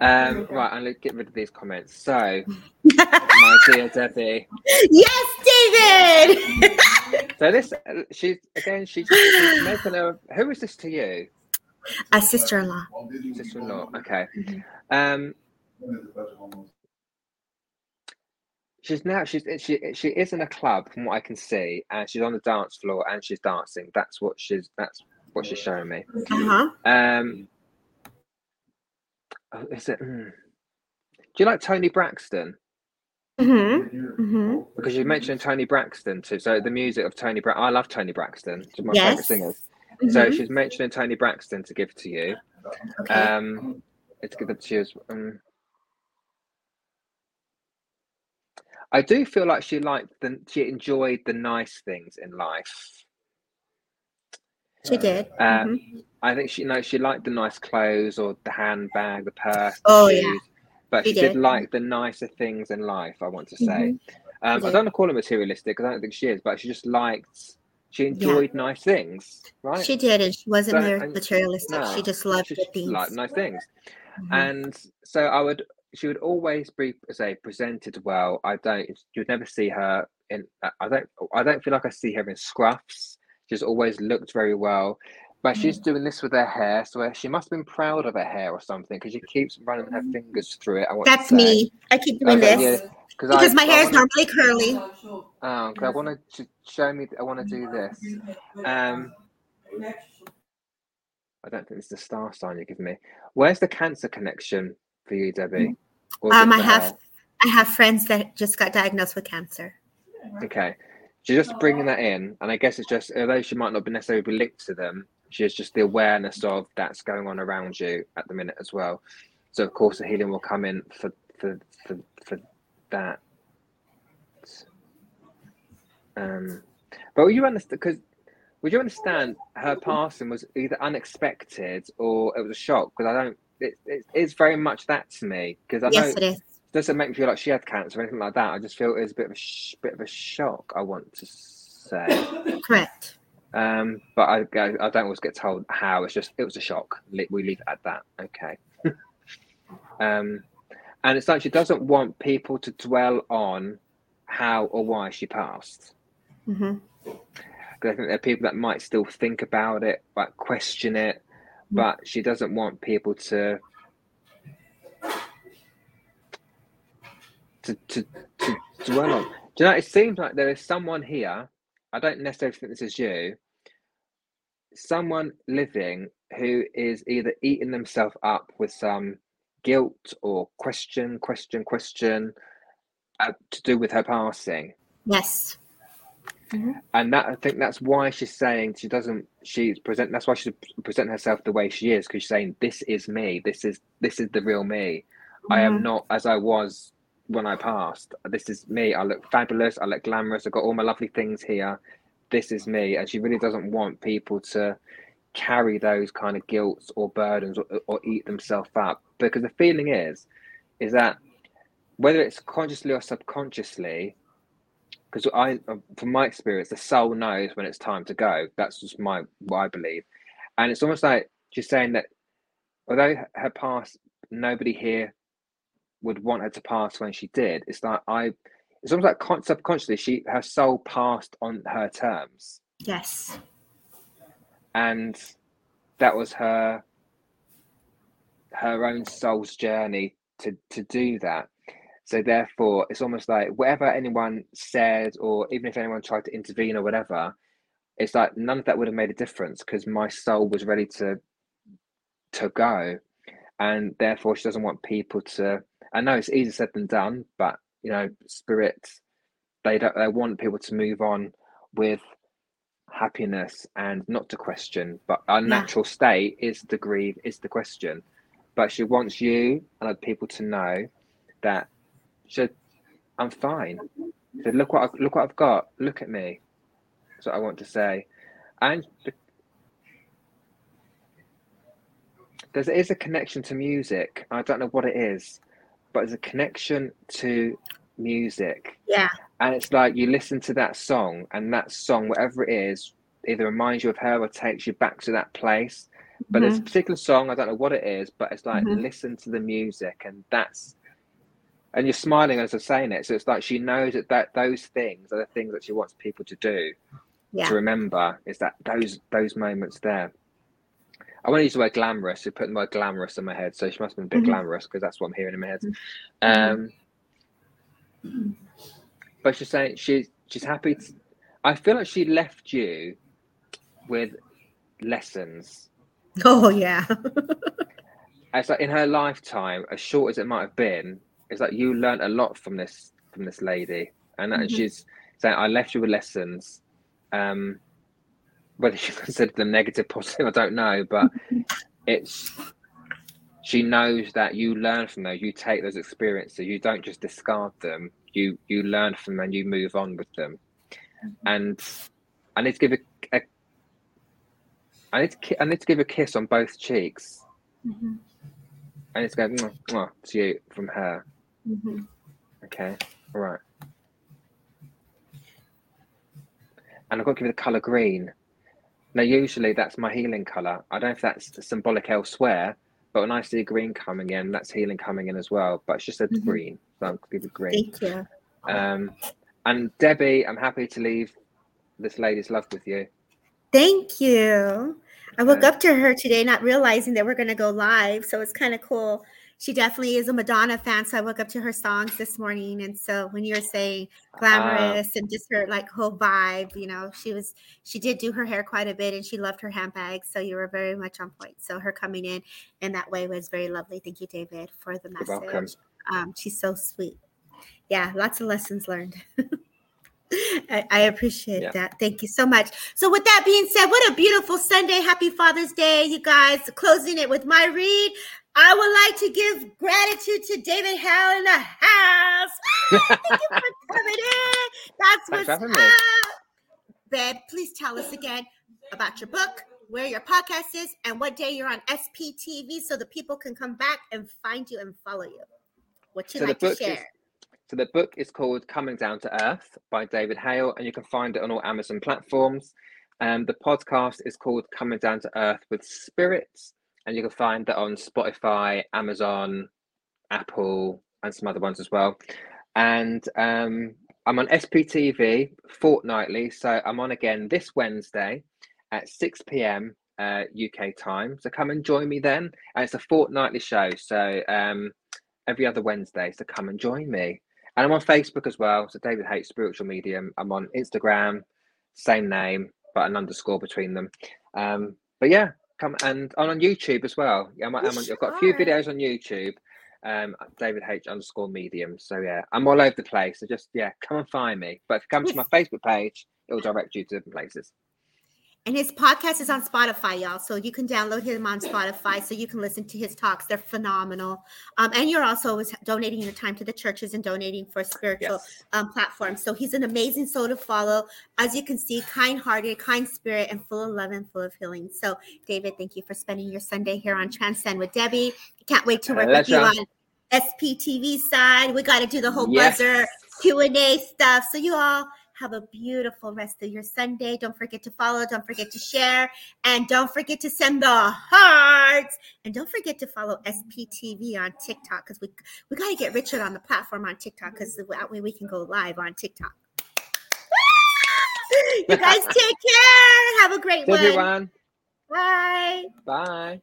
Um, right, I'm gonna get rid of these comments. So, <laughs> my dear Debbie. yes, David. <laughs> So this, uh, she's again, she's, she's making a. Who is this to you? A sister-in-law. Sister-in-law. Okay. Mhm. Um, she's now she's she she is in a club from what I can see, and she's on the dance floor and she's dancing. That's what she's that's what she's showing me. Uh-huh. Um, oh, is it? mm. Do you like Toni Braxton? Mm-hmm. Mm-hmm. Because you mentioned Toni Braxton too. So the music of Toni Braxton, I love Toni Braxton. She's my Yes. favorite singers. So Mhm. she's mentioning Toni Braxton to give to you. Okay. Um, it's good that she is. Um, I do feel like she liked the she enjoyed the nice things in life. she did. Uh, Mhm. I think she you know she liked the nice clothes or the handbag, the purse, the Oh, yeah. but She she, did. did. like the nicer things in life. I want to say. Mhm. Um, I don't want to call her materialistic because I don't think she is, but she just liked. She enjoyed nice things, right? She did, and she wasn't So, and- materialistic. no, she just loved she good things. liked nice things. Mhm. and so I would she would always be say presented well. I don't you'd never see her in I don't I don't feel like I see her in scruffs. She's always looked very well. But Mm. she's doing this with her hair, so she must have been proud of her hair or something because she keeps running her fingers through it. I want That's me. I keep doing Okay, this yeah, because I, my hair is normally curly. Oh, 'cause I want to show me. I want to do this. Um, I don't think it's the star sign you're giving me. Where's the cancer connection for you, Debbie? Or is it Um, I have her? I have friends that just got diagnosed with cancer. Okay. She's just bringing that in, and I guess it's just although she might not be necessarily be linked to them, she's just the awareness of that's going on around you at the minute as well. So of course the healing will come in for for for, for that. Um, but will you understand? Because would you understand her passing was either unexpected or it was a shock? Because I don't. It, it, it's very much that to me because I Yes, don't it doesn't make me feel like she had cancer or anything like that. I just feel it was a bit of a sh- bit of a shock. I want to say, <coughs> Correct. um, but I I don't always get told how. It's just it was a shock. We leave it at that. Okay. <laughs> um, and it's like she doesn't want people to dwell on how or why she passed. hmm Because I think there are people that might still think about it, like question it. But she doesn't want people to to to, to dwell on. Do you know? It seems like there is someone here. I don't necessarily think this is you. Someone living who is either eating themselves up with some guilt or question, question, question uh, to do with her passing Yes. And that I think that's why she's saying she doesn't she's present that's why she's presenting herself the way she is because she's saying this is me. This is this is the real me. I am Mhm. not as I was when I passed. This is me. I look fabulous. I look glamorous. I've got all my lovely things here. This is me. And she really doesn't want people to carry those kind of guilts or burdens or, or eat themselves up. Because the feeling is is that whether it's consciously or subconsciously because I, um, from my experience, the soul knows when it's time to go. That's just my what I believe, and it's almost like she's saying that although her past, nobody here would want her to pass when she did. It's like I, it's almost like con- subconsciously she her soul passed on her terms, Yes. and that was her her own soul's journey to to do that. So therefore, it's almost like whatever anyone said, or even if anyone tried to intervene or whatever, it's like none of that would have made a difference because my soul was ready to to go, and therefore she doesn't want people to. I know it's easier said than done, but you know, spirits they don't. They want people to move on with happiness and not to question. But our Yeah. natural state is to grieve, is the question. But she wants you and other people to know that should I'm fine. So look what I, look what I've got. Look at me. That's what I want to say. And the- there is a connection to music. I don't know what it is, but there's a connection to music. Yeah. And it's like you listen to that song, and that song, whatever it is, either reminds you of her or takes you back to that place. But there's a Mhm. particular song, I don't know what it is, but it's like Mhm. listen to the music and that's and you're smiling as I'm saying it. So it's like she knows that, that those things are the things that she wants people to do Yeah. to remember is that those those moments there. I want to use the word glamorous. You put the word glamorous in my head, so she must have been a bit Mhm. glamorous because that's what I'm hearing in my head. Mhm. Um, but she's saying she's she's happy. To, I feel like she left you with lessons. Oh yeah. <laughs> It's like in her lifetime, as short as it might have been, it's like you learned a lot from this from this lady, and, and Mhm. she's saying, "I left you with lessons." Um, whether <laughs> she considered them negative, positive, I don't know, but <laughs> it's she knows that you learn from those. You take those experiences. You don't just discard them. You you learn from them and you move on with them. And I need to give a, a I need to ki- I need to give a kiss on both cheeks. Mhm. I need to go "Mwah, mwah," to you from her. Mhm. Okay, all right. And I've got to give it the colour green. Now, usually that's my healing colour. I don't know if that's symbolic elsewhere, but when I see green coming in, that's healing coming in as well. But it's just said Mhm. green, so I'm going to give it green. Thank you. Um, and Debbie, I'm happy to leave this lady's love with you. Thank you. I woke up to her today, not realizing that we're going to go live. So it's kind of cool. She definitely is a Madonna fan. So I woke up to her songs this morning. And so when you were saying glamorous and just her like whole vibe, you know, she was, she did do her hair quite a bit and she loved her handbag. So you were very much on point. So her coming in in that way was very lovely. Thank you, David, for the message. Um, she's so sweet. Yeah, lots of lessons learned. <laughs> I, I appreciate Yeah. that. Thank you so much. So, with that being said, what a beautiful Sunday. Happy Father's Day, you guys. Closing it with my read. I would like to give gratitude to David Hale in the house. <laughs> Thank you for coming in. That's what's up. me. Babe, please tell us again about your book, where your podcast is, and what day you're on SPTV so the people can come back and find you and follow you. What you So like to book is- share. So the book is called Coming Down to Earth by David Hale, and you can find it on all Amazon platforms. Um, the podcast is called Coming Down to Earth with Spirits, and you can find that on Spotify, Amazon, Apple, and some other ones as well. And um, I'm on SPTV fortnightly, so I'm on again this Wednesday at 6 p.m. Uh, UK time. So come and join me then. And it's a fortnightly show, so um, every other Wednesday. So come and join me. And I'm on Facebook as well. So David H Spiritual Medium. I'm on Instagram, same name, but an underscore between them. Um, but yeah, come and I'm on YouTube as well. Yeah, I'm, on- I'm on, I've got a few videos on YouTube. Um, David H underscore medium. So yeah, I'm all over the place. So just yeah, come and find me. But if you come to my Facebook page, it'll direct you to different places. And his podcast is on Spotify, y'all. So you can download him on Spotify so you can listen to his talks. They're phenomenal. Um, and you're also always donating your time to the churches and donating for spiritual Yes. um, platforms. So he's an amazing soul to follow. As you can see, kind hearted, kind spirit, and full of love and full of healing. So, David, thank you for spending your Sunday here on Transcend with Debbie. Can't wait to work with you on SPTV side. We got to do the whole Yes. buzzer Q&A stuff. So you all have a beautiful rest of your Sunday. Don't forget to follow, don't forget to share, and don't forget to send the hearts. And don't forget to follow SPTV on TikTok because we we got to get Richard on the platform on TikTok because that way we can go live on TikTok. you guys <laughs> take care. Have a great one. Everyone, Bye. bye.